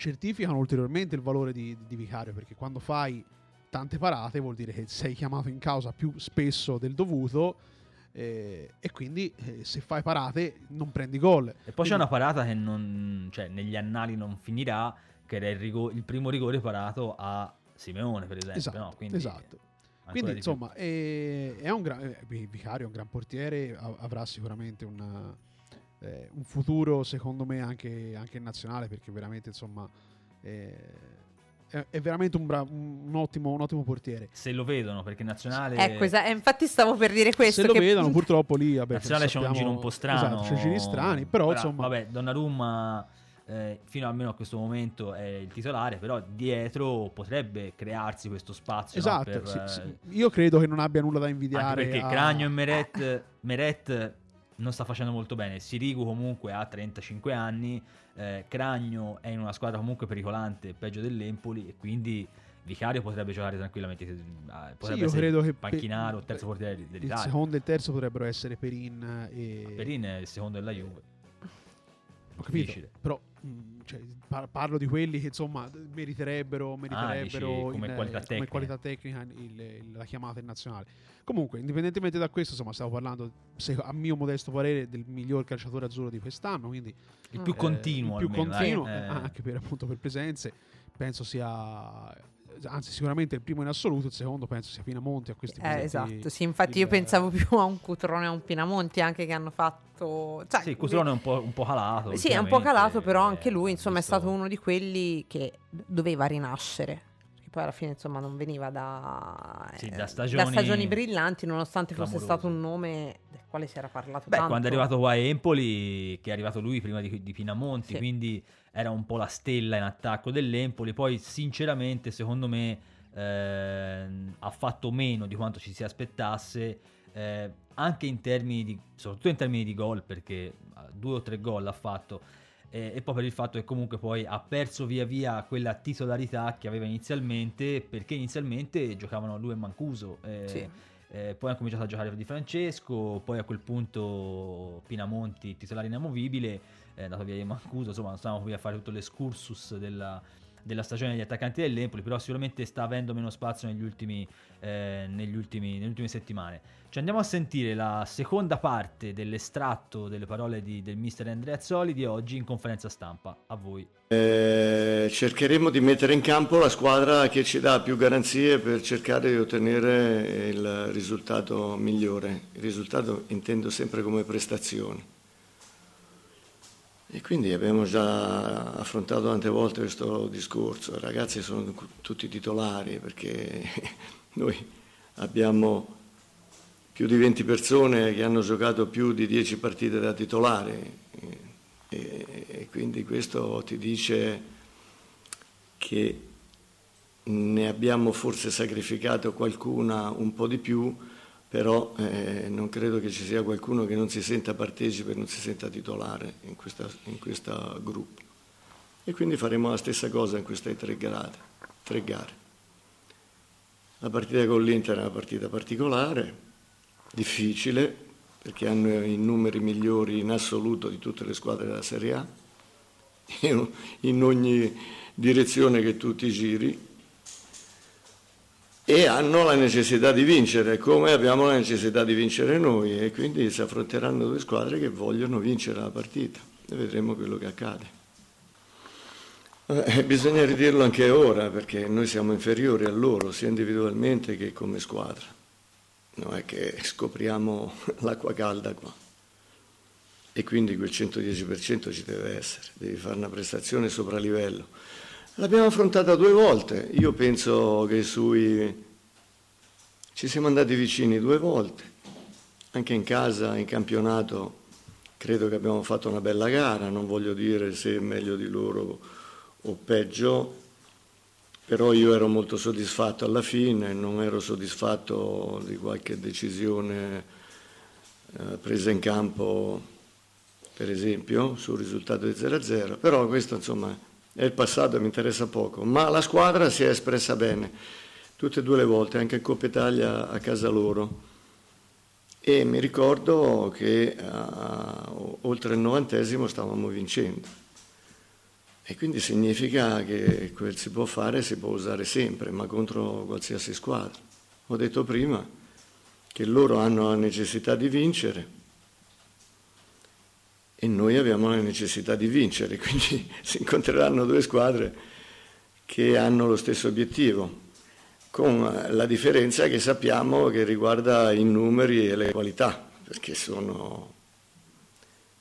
certificano ulteriormente il valore di, di Vicario, perché quando fai tante parate vuol dire che sei chiamato in causa più spesso del dovuto eh, e quindi eh, se fai parate non prendi gol. E poi c'è Quindi- una parata che non, cioè, negli annali non finirà, che era il, rigo- il primo rigore parato a Simeone, per esempio. Esatto, no? Quindi, esatto. Quindi insomma è, è un gran, eh, Vicario è un gran portiere, avrà sicuramente una- eh, un futuro secondo me anche, anche in nazionale perché veramente insomma eh, è, è veramente un, bra- un- un ottimo, un ottimo portiere. se lo vedono, perché nazionale... Ecco, esa- eh, infatti stavo per dire questo. Se lo che- vedono [laughs] purtroppo lì vabbè, nazionale c'è un sappiamo- giro un po' strano. Esatto, c'è giri strani, però Ora, insomma Vabbè, Donnarumma eh, fino almeno a questo momento è il titolare, però dietro potrebbe crearsi questo spazio. no, esatto, per, sì, eh, sì. io credo che non abbia nulla da Anche invidiare perché a- Cragno e Meret, Meret non sta facendo molto bene. Sirigu comunque ha 35 anni. eh, Cragno è in una squadra comunque pericolante, peggio dell'Empoli. E quindi Vicario potrebbe giocare tranquillamente. eh, Potrebbe io essere credo che panchinaro, pe- terzo portiere il dell'Italia. secondo e il terzo potrebbero essere Perin e Perin è il secondo della Juve. Ho capito, Difficile. però mh, cioè, par- parlo di quelli che insomma meriterebbero, meriterebbero Ah, come in, qualità tecnica. qualità tecnica il- il- la chiamata in nazionale. Comunque, indipendentemente da questo, insomma, stiamo parlando, se- a mio modesto parere, del miglior calciatore azzurro di quest'anno, quindi Il più Eh, continuo, il più almeno, continuo, Eh, eh, anche per appunto per presenze, penso sia anzi sicuramente il primo in assoluto, il secondo penso sia Pinamonti a questi Eh, esatto, sì, infatti io pensavo più a un Cutrone e a un Pinamonti anche che hanno fatto... cioè, Sì, Cutrone è un po', un po' calato. Sì, è un po' calato, però eh, anche lui, insomma, è visto- stato uno di quelli che doveva rinascere. Poi alla fine insomma non veniva da, Sì, eh, da stagioni- stagioni brillanti, nonostante fosse clamorose. stato un nome del quale si era parlato Beh, tanto. quando è arrivato qua a Empoli, che è arrivato lui prima di, di Pinamonti, Sì. quindi era un po' la stella in attacco dell'Empoli. Poi, sinceramente, secondo me ehm, ha fatto meno di quanto ci si aspettasse, eh, anche in termini di, soprattutto in termini di gol, perché eh, due o tre gol ha fatto. Eh, e poi per il fatto che comunque poi ha perso via via quella titolarità che aveva inizialmente, perché inizialmente giocavano lui e Mancuso. eh, Sì. eh, poi ha cominciato a giocare Di Francesco, poi a quel punto Pinamonti titolare inamovibile, è andato via di Mancuso, insomma stavamo qui a fare tutto l'escursus della, della stagione degli attaccanti dell'Empoli, però sicuramente sta avendo meno spazio negli ultimi, eh, negli ultimi, nelle ultime settimane. Ci andiamo a sentire la seconda parte dell'estratto delle parole di- del mister Andreazzoli di oggi in conferenza stampa. A voi. Eh, cercheremo di mettere in campo la squadra che ci dà più garanzie per cercare di ottenere il risultato migliore. Il risultato intendo sempre come prestazione. E quindi abbiamo già affrontato tante volte questo discorso. I ragazzi sono tutti titolari perché [laughs] noi abbiamo più di 20 persone che hanno giocato più di 10 partite da titolari e, e quindi questo ti dice che ne abbiamo forse sacrificato qualcuna un po' di più, però eh, non credo che ci sia qualcuno che non si senta partecipe, non si senta titolare in questa gruppo. E quindi faremo la stessa cosa in queste tre gare. Tre gare. La partita con l'Inter è una partita particolare, difficile, perché hanno i numeri migliori in assoluto di tutte le squadre della Serie A, [laughs] in ogni direzione che tu ti giri, e hanno la necessità di vincere, come abbiamo la necessità di vincere noi, e quindi si affronteranno due squadre che vogliono vincere la partita e vedremo quello che accade. Eh, bisogna ridirlo anche ora, perché noi siamo inferiori a loro, sia individualmente che come squadra. Non è che scopriamo [laughs] l'acqua calda qua. E quindi quel 110% ci deve essere, devi fare una prestazione sopra livello. L'abbiamo affrontata due volte, io penso che sui... ci siamo andati vicini due volte, anche in casa, in campionato, credo che abbiamo fatto una bella gara, non voglio dire se meglio di loro o peggio, però io ero molto soddisfatto alla fine, non ero soddisfatto di qualche decisione eh, presa in campo, per esempio, sul risultato di 0-0, però questo insomma è il passato mi interessa poco, ma la squadra si è espressa bene, tutte e due le volte, anche in Coppa Italia a casa loro. E mi ricordo che a- oltre il novantesimo stavamo vincendo. E quindi significa che quel si può fare, si può usare sempre, ma contro qualsiasi squadra. Ho detto prima che loro hanno la necessità di vincere e noi abbiamo la necessità di vincere, quindi [laughs] si incontreranno due squadre che hanno lo stesso obiettivo, con la differenza che sappiamo che riguarda i numeri e le qualità, perché sono,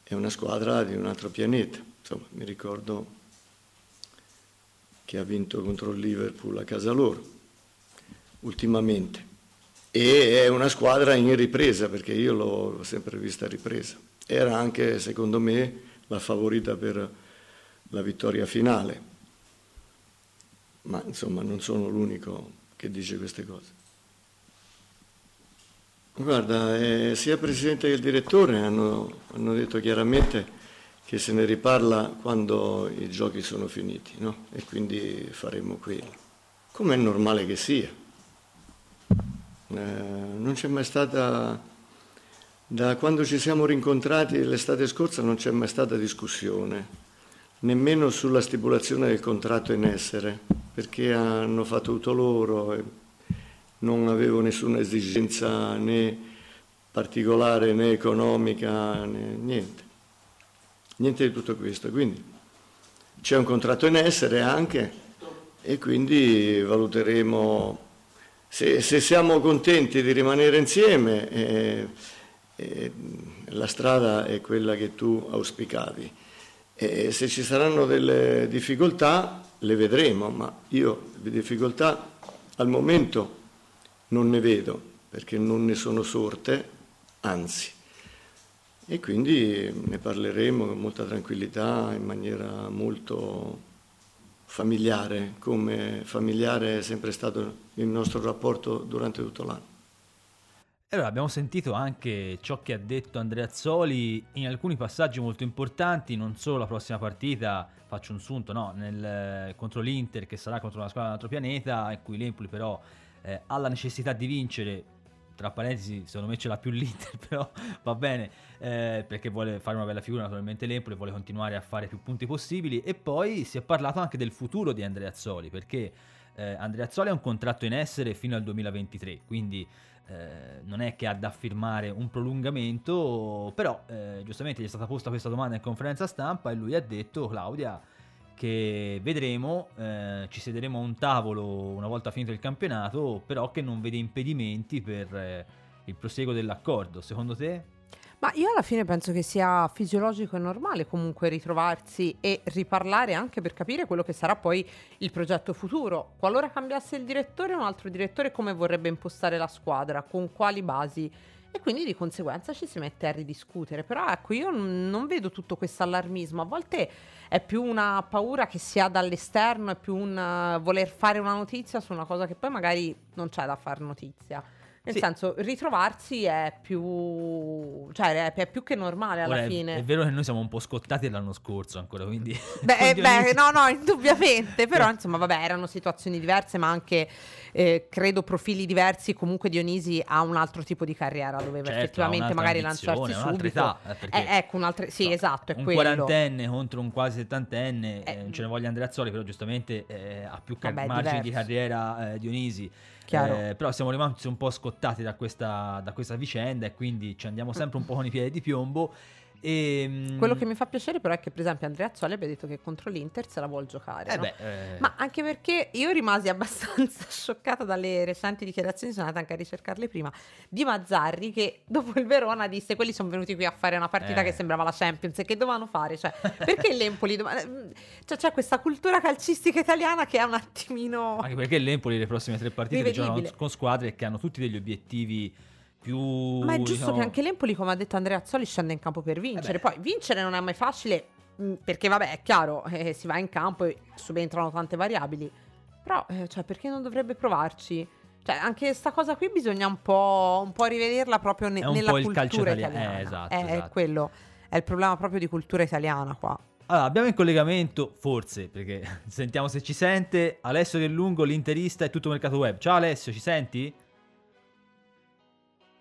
è una squadra di un altro pianeta. Insomma, mi ricordo che ha vinto contro il Liverpool a casa loro, ultimamente. E è una squadra in ripresa, perché io l'ho sempre vista ripresa. Era anche, secondo me, la favorita per la vittoria finale. Ma insomma, non sono l'unico che dice queste cose. Guarda, eh, sia il presidente che il direttore hanno, hanno detto chiaramente che se ne riparla quando i giochi sono finiti, no? E quindi faremo quello. Come è normale che sia. Eh, non c'è mai stata, da quando ci siamo rincontrati l'estate scorsa non c'è mai stata discussione, nemmeno sulla stipulazione del contratto in essere, perché hanno fatto tutto loro e non avevo nessuna esigenza né particolare né economica né niente. Niente di tutto questo. Quindi c'è un contratto in essere anche e quindi valuteremo se, se siamo contenti di rimanere insieme. eh, eh, la strada è quella che tu auspicavi. E se ci saranno delle difficoltà le vedremo, ma io le difficoltà al momento non ne vedo perché non ne sono sorte, anzi. E quindi ne parleremo con molta tranquillità, in maniera molto familiare, come familiare è sempre stato il nostro rapporto durante tutto l'anno. Allora, abbiamo sentito anche ciò che ha detto Andrea Azzoli in alcuni passaggi molto importanti, non solo la prossima partita, faccio un sunto, no, nel, contro l'Inter che sarà contro una squadra dell'altro pianeta, in cui l'Empoli però eh, ha la necessità di vincere, tra parentesi secondo me ce l'ha più l'Inter, [laughs] però va bene, eh, perché vuole fare una bella figura naturalmente l'Empoli, vuole continuare a fare più punti possibili. E poi si è parlato anche del futuro di Andrea Azzoli, perché eh, Andrea Azzoli ha un contratto in essere fino al 2023, quindi eh, non è che ha da firmare un prolungamento, però eh, giustamente gli è stata posta questa domanda in conferenza stampa e lui ha detto, Claudia, che vedremo, eh, ci siederemo a un tavolo una volta finito il campionato, però che non vede impedimenti per eh, il proseguo dell'accordo. Secondo te? Ma io alla fine penso che sia fisiologico e normale comunque ritrovarsi e riparlare anche per capire quello che sarà poi il progetto futuro. Qualora cambiasse il direttore, un altro direttore come vorrebbe impostare la squadra, con quali basi e quindi di conseguenza ci si mette a ridiscutere. Però ecco, io non vedo tutto questo allarmismo, a volte è più una paura che si ha dall'esterno, è più un voler fare una notizia su una cosa che poi magari non c'è da fare notizia. Nel sì. senso, ritrovarsi è più. cioè, è, più che normale alla Ora, fine. È, è, vero che noi siamo un po' scottati l'anno scorso ancora, quindi. Beh, [laughs] beh no, no, indubbiamente. però, insomma, vabbè, erano situazioni diverse, ma anche, eh, credo, profili diversi. Comunque, Dionisi ha un altro tipo di carriera, doveva certo, effettivamente magari lanciarsi subito. Età, eh, eh, ecco, un'altra. Sì, no, esatto. È un quello. quarantenne contro un quasi settantenne, eh, non ce ne voglia Andrea Azzoli, però giustamente eh, ha più car- margini di carriera eh, Dionisi. Eh, però siamo rimasti un po' scottati da questa, da questa vicenda e quindi ci andiamo sempre un po' con i piedi di piombo. E, ehm, Quello che mi fa piacere però è che per esempio Andrea Azzoli abbia detto che contro l'Inter se la vuol giocare. Eh no? beh, eh... Ma anche perché io rimasi [laughs] abbastanza scioccata dalle recenti dichiarazioni, sono andata anche a ricercarle prima, di Mazzarri che dopo il Verona disse quelli sono venuti qui a fare una partita eh. che sembrava la Champions e che dovevano fare. Cioè, [laughs] perché l'Empoli... Dov- mm, cioè, c'è questa cultura calcistica italiana che è un attimino... Anche perché l'Empoli le prossime tre partite giocano con squadre che hanno tutti degli obiettivi più... Ma è giusto diciamo... che anche l'Empoli, come ha detto Andrea Azzoli, scende in campo per vincere. Eh Poi vincere non è mai facile, mm, perché vabbè, è chiaro, eh, si va in campo e subentrano tante variabili. Però, eh, cioè, perché non dovrebbe provarci? Cioè, anche questa cosa qui bisogna un po', un po rivederla proprio ne- nella cultura italiana. Eh, esatto, è, esatto. è quello, è il problema proprio di cultura italiana qua. Allora, abbiamo in collegamento, forse, perché [laughs] sentiamo se ci sente, Alessio Del Lungo, l'interista e tutto mercato web. Ciao Alessio, ci senti?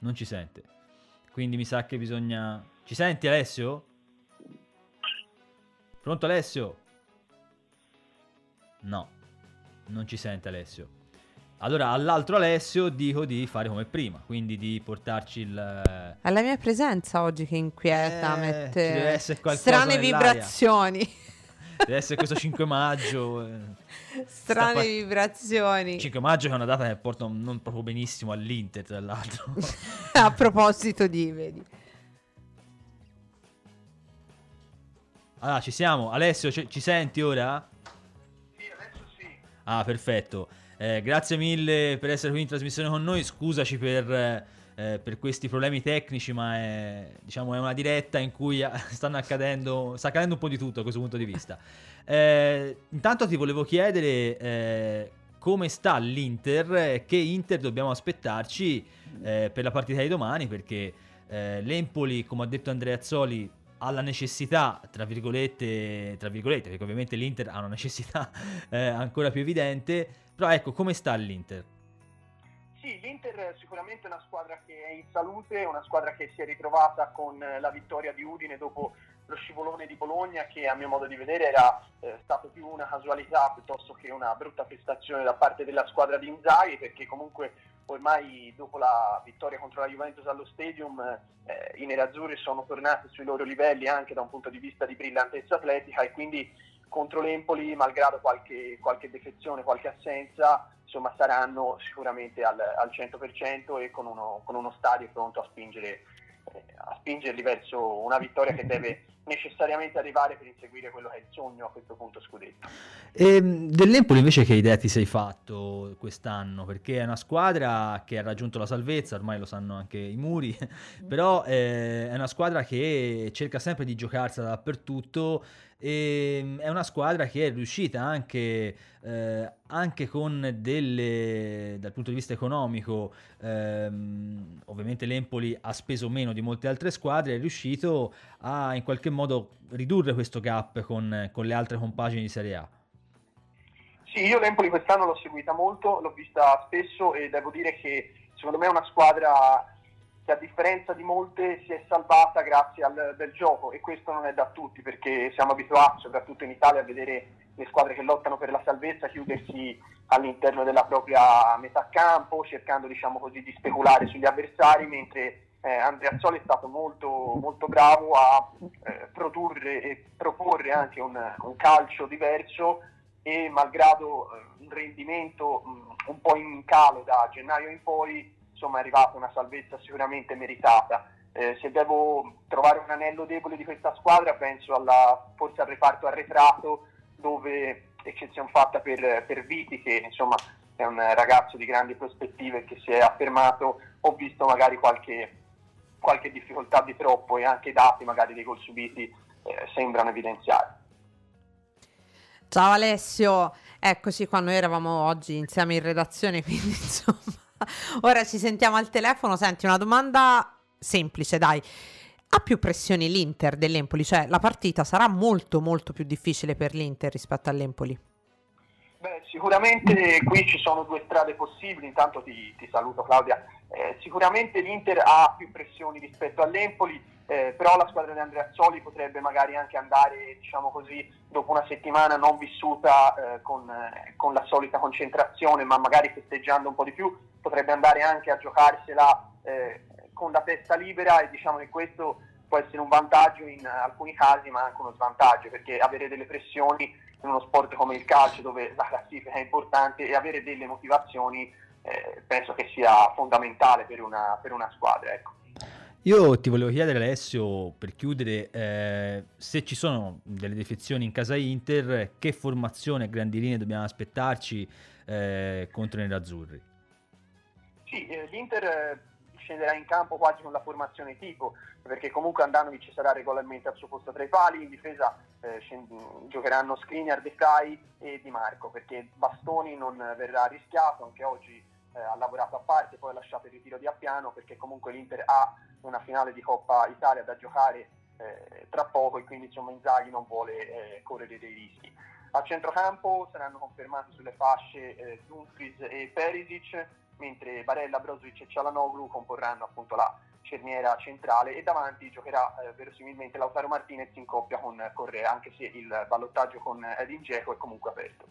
Non ci sente. Quindi mi sa che bisogna... Ci senti Alessio? Pronto Alessio? No, non ci sente Alessio. Allora all'altro Alessio dico di fare come prima, quindi di portarci il... È la mia presenza oggi che inquieta, eh, mette strane vibrazioni. Deve essere questo 5 maggio. Eh. Strane pa- vibrazioni. 5 maggio è una data che porta non proprio benissimo all'Inter, tra l'altro. [laughs] A proposito di, vedi. Allora, ci siamo. Alessio, ci, ci senti ora? Sì, adesso sì. Ah, perfetto. Eh, grazie mille per essere qui in trasmissione con noi. Scusaci per... Eh, eh, per questi problemi tecnici, ma è, diciamo, è una diretta in cui [laughs] stanno accadendo, sta accadendo un po' di tutto a questo punto di vista. Eh, intanto ti volevo chiedere eh, come sta l'Inter, che Inter dobbiamo aspettarci eh, per la partita di domani, perché eh, l'Empoli, come ha detto Andrea Azzoli, ha la necessità, tra virgolette, tra virgolette, perché ovviamente l'Inter ha una necessità [laughs] eh, ancora più evidente, però ecco, come sta l'Inter? Sì, l'Inter è sicuramente una squadra che è in salute, una squadra che si è ritrovata con la vittoria di Udine dopo lo scivolone di Bologna che a mio modo di vedere era eh, stato più una casualità piuttosto che una brutta prestazione da parte della squadra di Inzaghi perché comunque ormai dopo la vittoria contro la Juventus allo Stadium eh, i nerazzurri sono tornati sui loro livelli anche da un punto di vista di brillantezza atletica e quindi contro l'Empoli, malgrado qualche, qualche defezione, qualche assenza, insomma saranno sicuramente al, al 100% e con uno, con uno, stadio pronto a, spingere, eh, a spingerli verso una vittoria che deve necessariamente arrivare per inseguire quello che è il sogno a questo punto scudetto. E ehm, dell'Empoli invece che idea ti sei fatto quest'anno? Perché è una squadra che ha raggiunto la salvezza, ormai lo sanno anche i muri, [laughs] però eh, è una squadra che cerca sempre di giocarsela dappertutto e ehm, è una squadra che è riuscita anche, eh, anche con delle, dal punto di vista economico, ehm, ovviamente l'Empoli ha speso meno di molte altre squadre, è riuscito a in qualche ridurre questo gap con, con le altre compagini di Serie A. Sì, io l'Empoli quest'anno l'ho seguita molto, l'ho vista spesso e devo dire che secondo me è una squadra che a differenza di molte si è salvata grazie al bel gioco e questo non è da tutti perché siamo abituati, soprattutto in Italia, a vedere le squadre che lottano per la salvezza chiudersi all'interno della propria metà campo, cercando diciamo così, di speculare sugli avversari, mentre eh, Andrea Zoli è stato molto, molto bravo a eh, produrre e proporre anche un, un, calcio diverso e malgrado eh, un rendimento mh, un po' in calo da gennaio in poi insomma è arrivata una salvezza sicuramente meritata. Eh, se devo trovare un anello debole di questa squadra penso alla, forse al reparto arretrato dove eccezione fatta per, per Viti che insomma è un ragazzo di grandi prospettive che si è affermato, ho visto magari qualche, qualche difficoltà di troppo e anche i dati magari dei gol subiti eh, sembrano evidenziare. Ciao Alessio, eccoci qua, noi eravamo oggi insieme in redazione, [laughs] quindi insomma Ora ci sentiamo al telefono. Senti, una domanda semplice, dai. Ha più pressioni l'Inter dell'Empoli? Cioè, la partita sarà molto, molto più difficile per l'Inter rispetto all'Empoli? Beh, sicuramente qui ci sono due strade possibili. Intanto ti, ti saluto, Claudia. Eh, sicuramente l'Inter ha più pressioni rispetto all'Empoli. Eh, però la squadra di Andrea Zoli potrebbe magari anche andare, diciamo così, dopo una settimana non vissuta eh, con, eh, con, la solita concentrazione, ma magari festeggiando un po' di più, potrebbe andare anche a giocarsela eh, con la testa libera e diciamo che questo può essere un vantaggio in alcuni casi ma anche uno svantaggio perché avere delle pressioni in uno sport come il calcio dove la classifica è importante e avere delle motivazioni eh, penso che sia fondamentale per una, per una squadra. Ecco. Io ti volevo chiedere Alessio, per chiudere, eh, se ci sono delle defezioni in casa Inter, che formazione a grandi linee dobbiamo aspettarci eh, contro i nerazzurri? Sì, eh, l'Inter eh, scenderà in campo quasi con la formazione tipo, perché comunque Andanovic sarà regolarmente al suo posto tra i pali, in difesa eh, scend- giocheranno Skriniar, De Frey e Di Marco, perché Bastoni non verrà rischiato, anche oggi eh, ha lavorato a parte, poi ha lasciato il ritiro di Appiano, perché comunque l'Inter ha una finale di Coppa Italia da giocare eh, tra poco e quindi insomma Inzaghi non vuole eh, correre dei rischi. A centrocampo saranno confermati sulle fasce eh, Dumfries e Perisic, mentre Barella, Brozovic e Cialanoglu comporranno appunto la cerniera centrale e davanti giocherà eh, verosimilmente Lautaro Martinez in coppia con Correa, anche se il ballottaggio con Edin Dzeko è comunque aperto.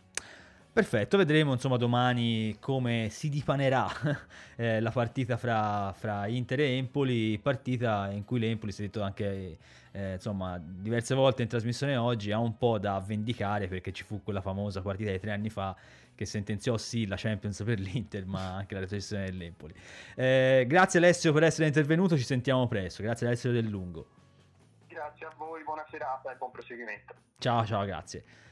Perfetto, vedremo insomma domani come si dipanerà [laughs] eh, la partita fra, fra, Inter e Empoli, partita in cui l'Empoli, si è detto anche eh, insomma diverse volte in trasmissione oggi, ha un po' da vendicare perché ci fu quella famosa partita di tre anni fa che sentenziò sì la Champions per l'Inter, ma anche la retrocessione dell'Empoli. Eh, grazie Alessio per essere intervenuto, ci sentiamo presto. Grazie Alessio del Lungo. Grazie a voi, buona serata e buon proseguimento. Ciao, ciao, grazie.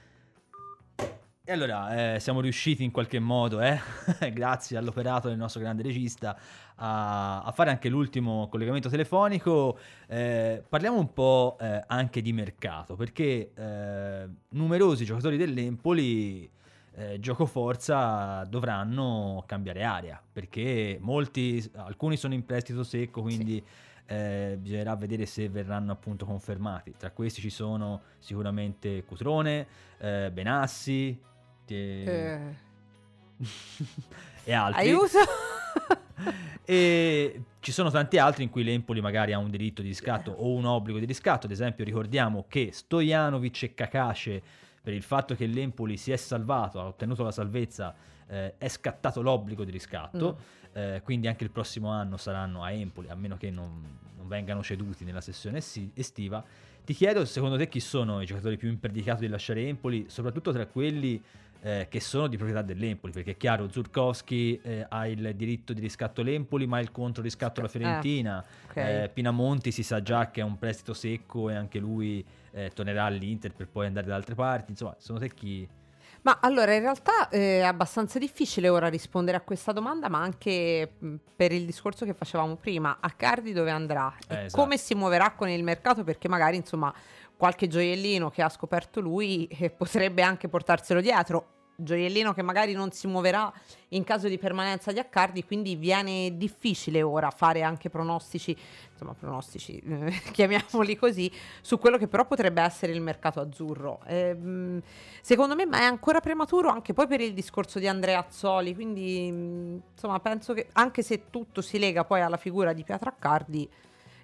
E allora eh, siamo riusciti in qualche modo, eh, [laughs] grazie all'operato del nostro grande regista, a, a fare anche l'ultimo collegamento telefonico. Eh, parliamo un po' eh, anche di mercato, perché eh, numerosi giocatori dell'Empoli eh, gioco forza dovranno cambiare area perché molti, alcuni sono in prestito secco, quindi sì. eh, bisognerà vedere se verranno appunto confermati. Tra questi ci sono sicuramente Cutrone, eh, Benassi e, [laughs] e altri. Aiuto! [laughs] e ci sono tanti altri in cui l'Empoli magari ha un diritto di riscatto o un obbligo di riscatto. Ad esempio, ricordiamo che Stojanovic e Kakace per il fatto che l'Empoli si è salvato, ha ottenuto la salvezza, eh, è scattato l'obbligo di riscatto, mm. eh, quindi anche il prossimo anno saranno a Empoli, a meno che non, non vengano ceduti nella sessione estiva. Ti chiedo secondo te chi sono i giocatori più imperdicati di lasciare Empoli, soprattutto tra quelli eh, che sono di proprietà dell'Empoli, perché è chiaro, Zurkowski eh, ha il diritto di riscatto all'Empoli, ma il contro riscatto alla Fiorentina. ok. Eh, Pinamonti si sa già che è un prestito secco e anche lui eh, tornerà all'Inter per poi andare da altre parti. Insomma, secondo te chi... Ma allora in realtà eh, è abbastanza difficile ora rispondere a questa domanda, ma anche mh, per il discorso che facevamo prima, a Cardi dove andrà Eh, e esatto. come si muoverà con il mercato, perché magari insomma qualche gioiellino che ha scoperto lui eh, potrebbe anche portarselo dietro. Gioiellino che magari non si muoverà in caso di permanenza di Accardi, quindi viene difficile ora fare anche pronostici, insomma pronostici, eh, [laughs] chiamiamoli così, su quello che però potrebbe essere il mercato azzurro. Ehm, secondo me ma è ancora prematuro anche poi per il discorso di Andrea Azzoli, quindi mh, insomma penso che anche se tutto si lega poi alla figura di Pietro Accardi,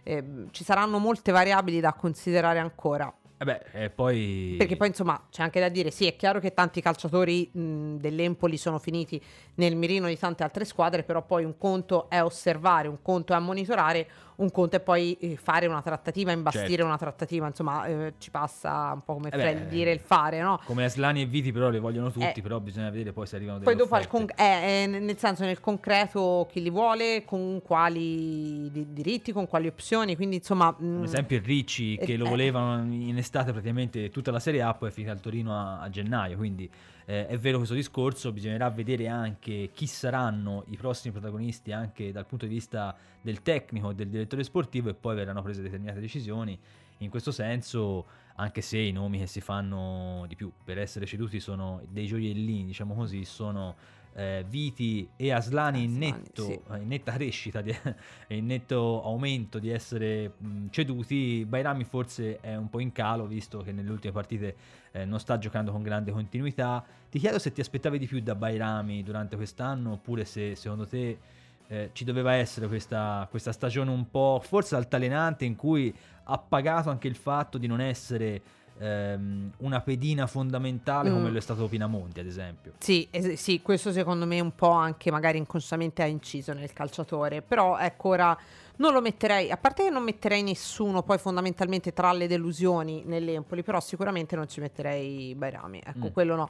ehm, ci saranno molte variabili da considerare ancora. Eh beh, e poi... Perché poi insomma c'è anche da dire, sì è chiaro che tanti calciatori mh, dell'Empoli sono finiti nel mirino di tante altre squadre, però poi un conto è osservare, un conto è monitorare, un conto è poi eh, fare una trattativa, imbastire Certo. una trattativa, insomma eh, ci passa un po' come Eh beh, il dire il fare, no? Come Aslani e Viti però le vogliono tutti, Eh. però bisogna vedere poi se arrivano delle Poi dopo al offerte. con- eh, eh, nel senso nel concreto chi li vuole, con quali di- diritti, con quali opzioni, quindi insomma... Per mh, esempio il Ricci che Eh, lo eh. volevano in estate praticamente tutta la Serie A, poi è finito al Torino a, a gennaio, quindi eh, è vero questo discorso, bisognerà vedere anche chi saranno i prossimi protagonisti anche dal punto di vista del tecnico, del direttore sportivo e poi verranno prese determinate decisioni. In questo senso, anche se i nomi che si fanno di più per essere ceduti sono dei gioiellini, diciamo così, sono eh, Viti e Aslani in, netto, sì. in netta crescita di- [laughs] e in netto aumento di essere mh, ceduti. Bairami forse è un po' in calo visto che nelle ultime partite eh, non sta giocando con grande continuità. Ti chiedo se ti aspettavi di più da Bairami durante quest'anno oppure se secondo te eh, ci doveva essere questa, questa stagione un po' forse altalenante in cui ha pagato anche il fatto di non essere ehm, una pedina fondamentale come Mm. lo è stato Pinamonti ad esempio. Sì, es- sì, questo secondo me un po' anche magari inconsciamente ha inciso nel calciatore, però ecco ora non lo metterei, a parte che non metterei nessuno poi fondamentalmente tra le delusioni nell'Empoli, però sicuramente non ci metterei Bairami, ecco Mm. quello no.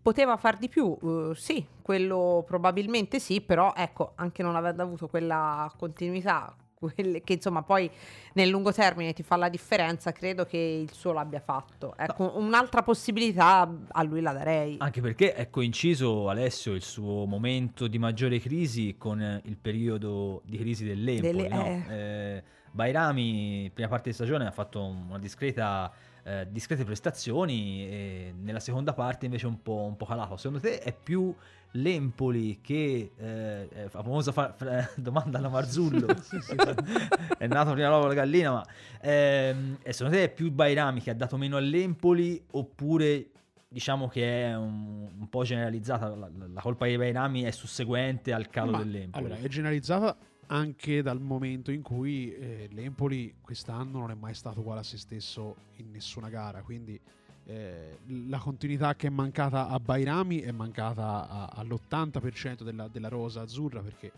Poteva far di più? Eh, sì, quello probabilmente sì, però ecco, anche non avendo avuto quella continuità, quelle- che insomma poi nel lungo termine ti fa la differenza, credo che il suo l'abbia fatto. Ecco, un'altra possibilità a lui la darei. Anche perché è coinciso Alessio il suo momento di maggiore crisi con eh, il periodo di crisi dell'Empoli. Delle- no? eh. Eh, Bairami, prima parte di stagione, ha fatto una discreta, eh, discrete prestazioni e nella seconda parte invece un po', un po' calato. Secondo te è più l'Empoli che eh, è famosa fa- fra- [laughs] domanda alla Marzullo. [laughs] È nato prima l'uovo la gallina ma ehm, secondo te è più Bairami che ha dato meno all'Empoli oppure diciamo che è un, un po' generalizzata la, la- colpa dei Bairami è susseguente al calo Ma, dell'Empoli? Allora, è generalizzata anche dal momento in cui eh, l'Empoli quest'anno non è mai stato uguale a se stesso in nessuna gara, quindi eh, la continuità che è mancata a Bairami è mancata a- all'80% della, della rosa azzurra perché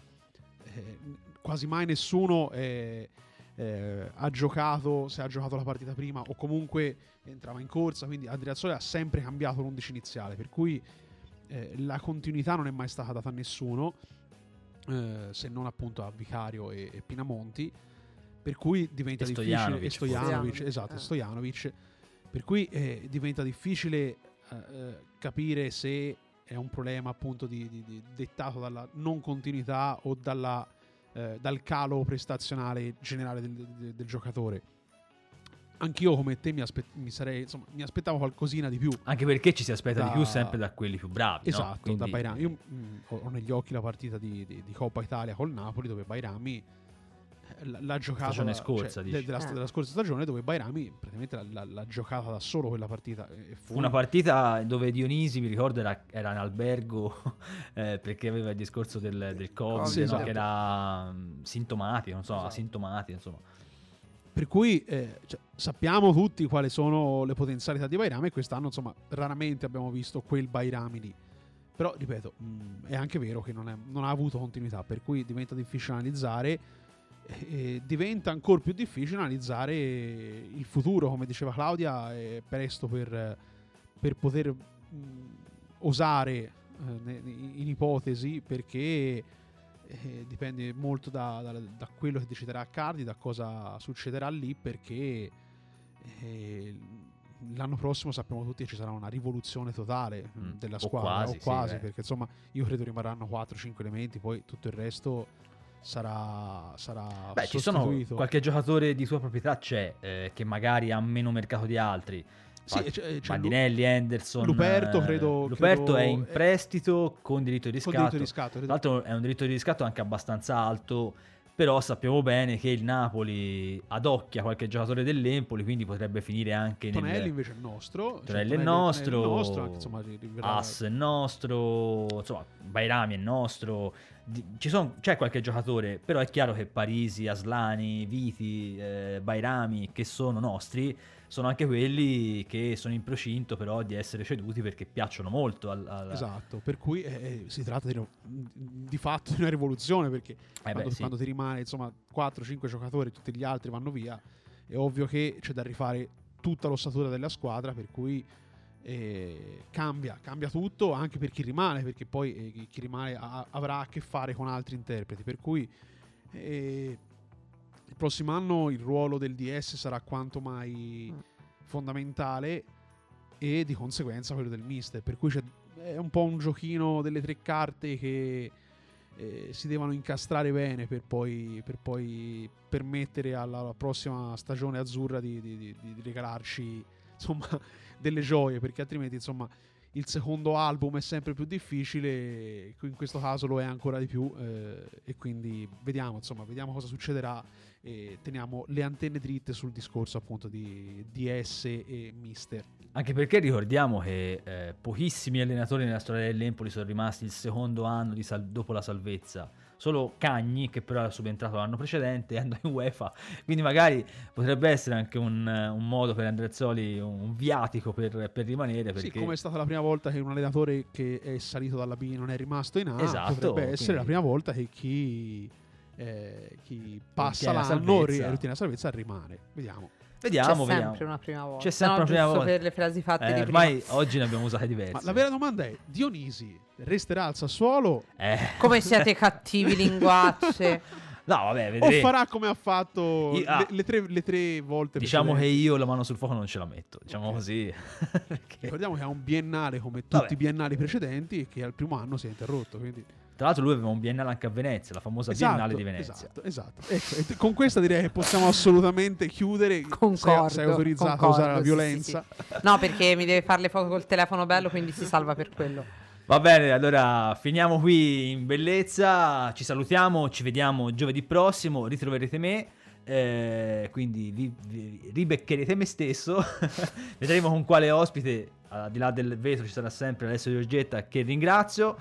eh, quasi mai nessuno eh, eh, ha giocato, se ha giocato la partita prima o comunque entrava in corsa, quindi Andreazzoli ha sempre cambiato l'11 iniziale, per cui eh, la continuità non è mai stata data a nessuno, eh, se non appunto a Vicario e, e Pinamonti, per cui diventa E difficile. Stojanovic, e esatto, Eh. Stojanovic, per cui eh, diventa difficile eh, eh, capire se è un problema appunto di, di- di- dettato dalla non continuità o dalla, eh, dal calo prestazionale generale del, del- del giocatore. Anch'io come te mi, aspe- mi sarei, insomma, mi aspettavo qualcosina di più. anche perché ci si aspetta di Da- più sempre da quelli più bravi no? Esatto, Quindi- da Bairami. Io mm, ho, negli occhi la partita di, di- di Coppa Italia col Napoli dove Bairami l'ha giocata Stagione da- scorsa, cioè, dici. de- della, Eh. della scorsa stagione dove Bairami praticamente l'ha, l'ha- l'ha giocata da solo quella partita. E Fu una partita dove Dionisi, mi ricordo, era, era in albergo [laughs] eh, perché aveva il discorso del, del Covid, Sì, no? esatto. che era mm, sintomatico, non so, Esatto. asintomatico, insomma. Per cui eh, cioè, sappiamo tutti quali sono le potenzialità di Bairami e quest'anno insomma raramente abbiamo visto quel Bairami lì. Però ripeto, mh, è anche vero che non, è- non ha avuto continuità, per cui diventa difficile analizzare. E- e diventa ancora più difficile analizzare il futuro, come diceva Claudia, è presto per, per poter mh, osare eh, in ipotesi perché eh, dipende molto da, da- da quello che deciderà Cardi, da cosa succederà lì perché eh, l'anno prossimo sappiamo tutti che ci sarà una rivoluzione totale Mm, della o squadra quasi, o sì, quasi beh. perché insomma io credo rimarranno 4-5 elementi poi tutto il resto sarà, sarà Beh, ci sono qualche giocatore di sua proprietà c'è eh, che magari ha meno mercato di altri. Sì, c'è- c'è Bandinelli, Henderson. Luperto, eh, credo- Luperto credo- è in è- prestito con diritto di riscatto. diritto di riscatto Tra l'altro è un diritto di riscatto anche abbastanza alto, però sappiamo bene che il Napoli adocchia qualche giocatore dell'Empoli, quindi potrebbe finire anche Tonelli nel... invece è il nostro cioè, Tonelli è Tonelli- nostro, Tonelli è il nostro, anche, insomma, ri- riverrà- As è nostro, insomma, Bairami è nostro. Son- c'è qualche giocatore, però è chiaro che Parisi, Aslani, Viti, eh, Bairami, che sono nostri, sono anche quelli che sono in procinto però di essere ceduti perché piacciono molto al, al- Esatto, per cui eh, si tratta di, di fatto di una rivoluzione perché Eh beh, quando, sì. quando ti rimane insomma 4-5 giocatori e tutti gli altri vanno via, è ovvio che c'è da rifare tutta l'ossatura della squadra, per cui eh, cambia, cambia tutto anche per chi rimane, perché poi eh, chi- rimane ha- avrà a che fare con altri interpreti, per cui eh, il prossimo anno il ruolo del DS sarà quanto mai fondamentale e di conseguenza quello del mister, per cui c'è, è un po' un giochino delle tre carte che eh, si devono incastrare bene per poi, per poi permettere alla, alla prossima stagione azzurra di, di- di- di regalarci insomma delle gioie perché altrimenti insomma il secondo album è sempre più difficile in questo caso lo è ancora di più eh, e quindi vediamo insomma vediamo cosa succederà e teniamo le antenne dritte sul discorso appunto di DS e Mister Anche perché ricordiamo che eh, pochissimi allenatori nella storia dell'Empoli sono rimasti il secondo anno sal- dopo la salvezza. Solo Cagni, che però era subentrato l'anno precedente, e [laughs] andò in UEFA. Quindi magari potrebbe essere anche un, un modo per Andrezzoli, un viatico per, per rimanere. Perché... Sì, come è stata la prima volta che un allenatore che è salito dalla B non è rimasto in A, Esatto, potrebbe essere la prima volta che chi, eh, chi passa l'anno e ottiene la salvezza rimane. Vediamo. Vediamo, C'è sempre vediamo. una prima volta. C'è sempre No, una prima volta. per le frasi fatte Eh, di ormai prima. oggi ne abbiamo usate diverse. Ma la vera domanda è: Dionisi resterà al Sassuolo Eh, Come siete [laughs] cattivi linguacce. No, vabbè, o vedremo. farà come ha fatto Io- ah. le, le tre, le tre volte Diciamo che precedenti? io la mano sul fuoco non ce la metto, diciamo Ok. così. [laughs] Ricordiamo che ha un biennale come tutti Vabbè. i biennali precedenti e che al primo anno si è interrotto. Quindi... Tra l'altro lui aveva un biennale anche a Venezia, la famosa biennale di Venezia. Esatto, esatto. Ecco, e t- con questa direi che possiamo assolutamente chiudere. Concordo, sei, sei autorizzato a concordo, usare la violenza. sì, sì. No, perché mi deve fare le foto col telefono bello, quindi si salva per quello. Va bene, allora finiamo qui in bellezza, ci salutiamo, ci vediamo giovedì prossimo, ritroverete me, eh, quindi vi, vi- ribeccherete me stesso, [laughs] vedremo con quale ospite, al di là del vetro ci sarà sempre Alessio Giorgetta che ringrazio,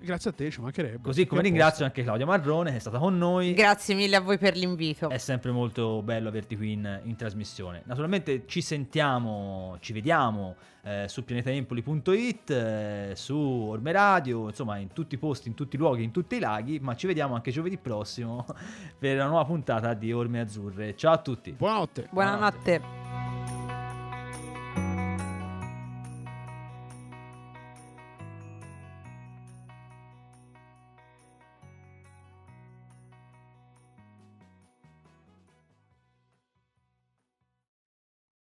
Grazie a te, ci mancherebbe. così come ringrazio anche Claudia Marrone che è stata con noi. Grazie mille a voi per l'invito. È sempre molto bello averti qui in, in trasmissione. Naturalmente ci sentiamo, ci vediamo eh, su pianetaempoli.it, eh, su Orme Radio, insomma in tutti i posti, in tutti i luoghi, in tutti i laghi, ma ci vediamo anche giovedì prossimo [laughs] per una nuova puntata di Orme Azzurre. Ciao a tutti! Buonanotte. Buonanotte.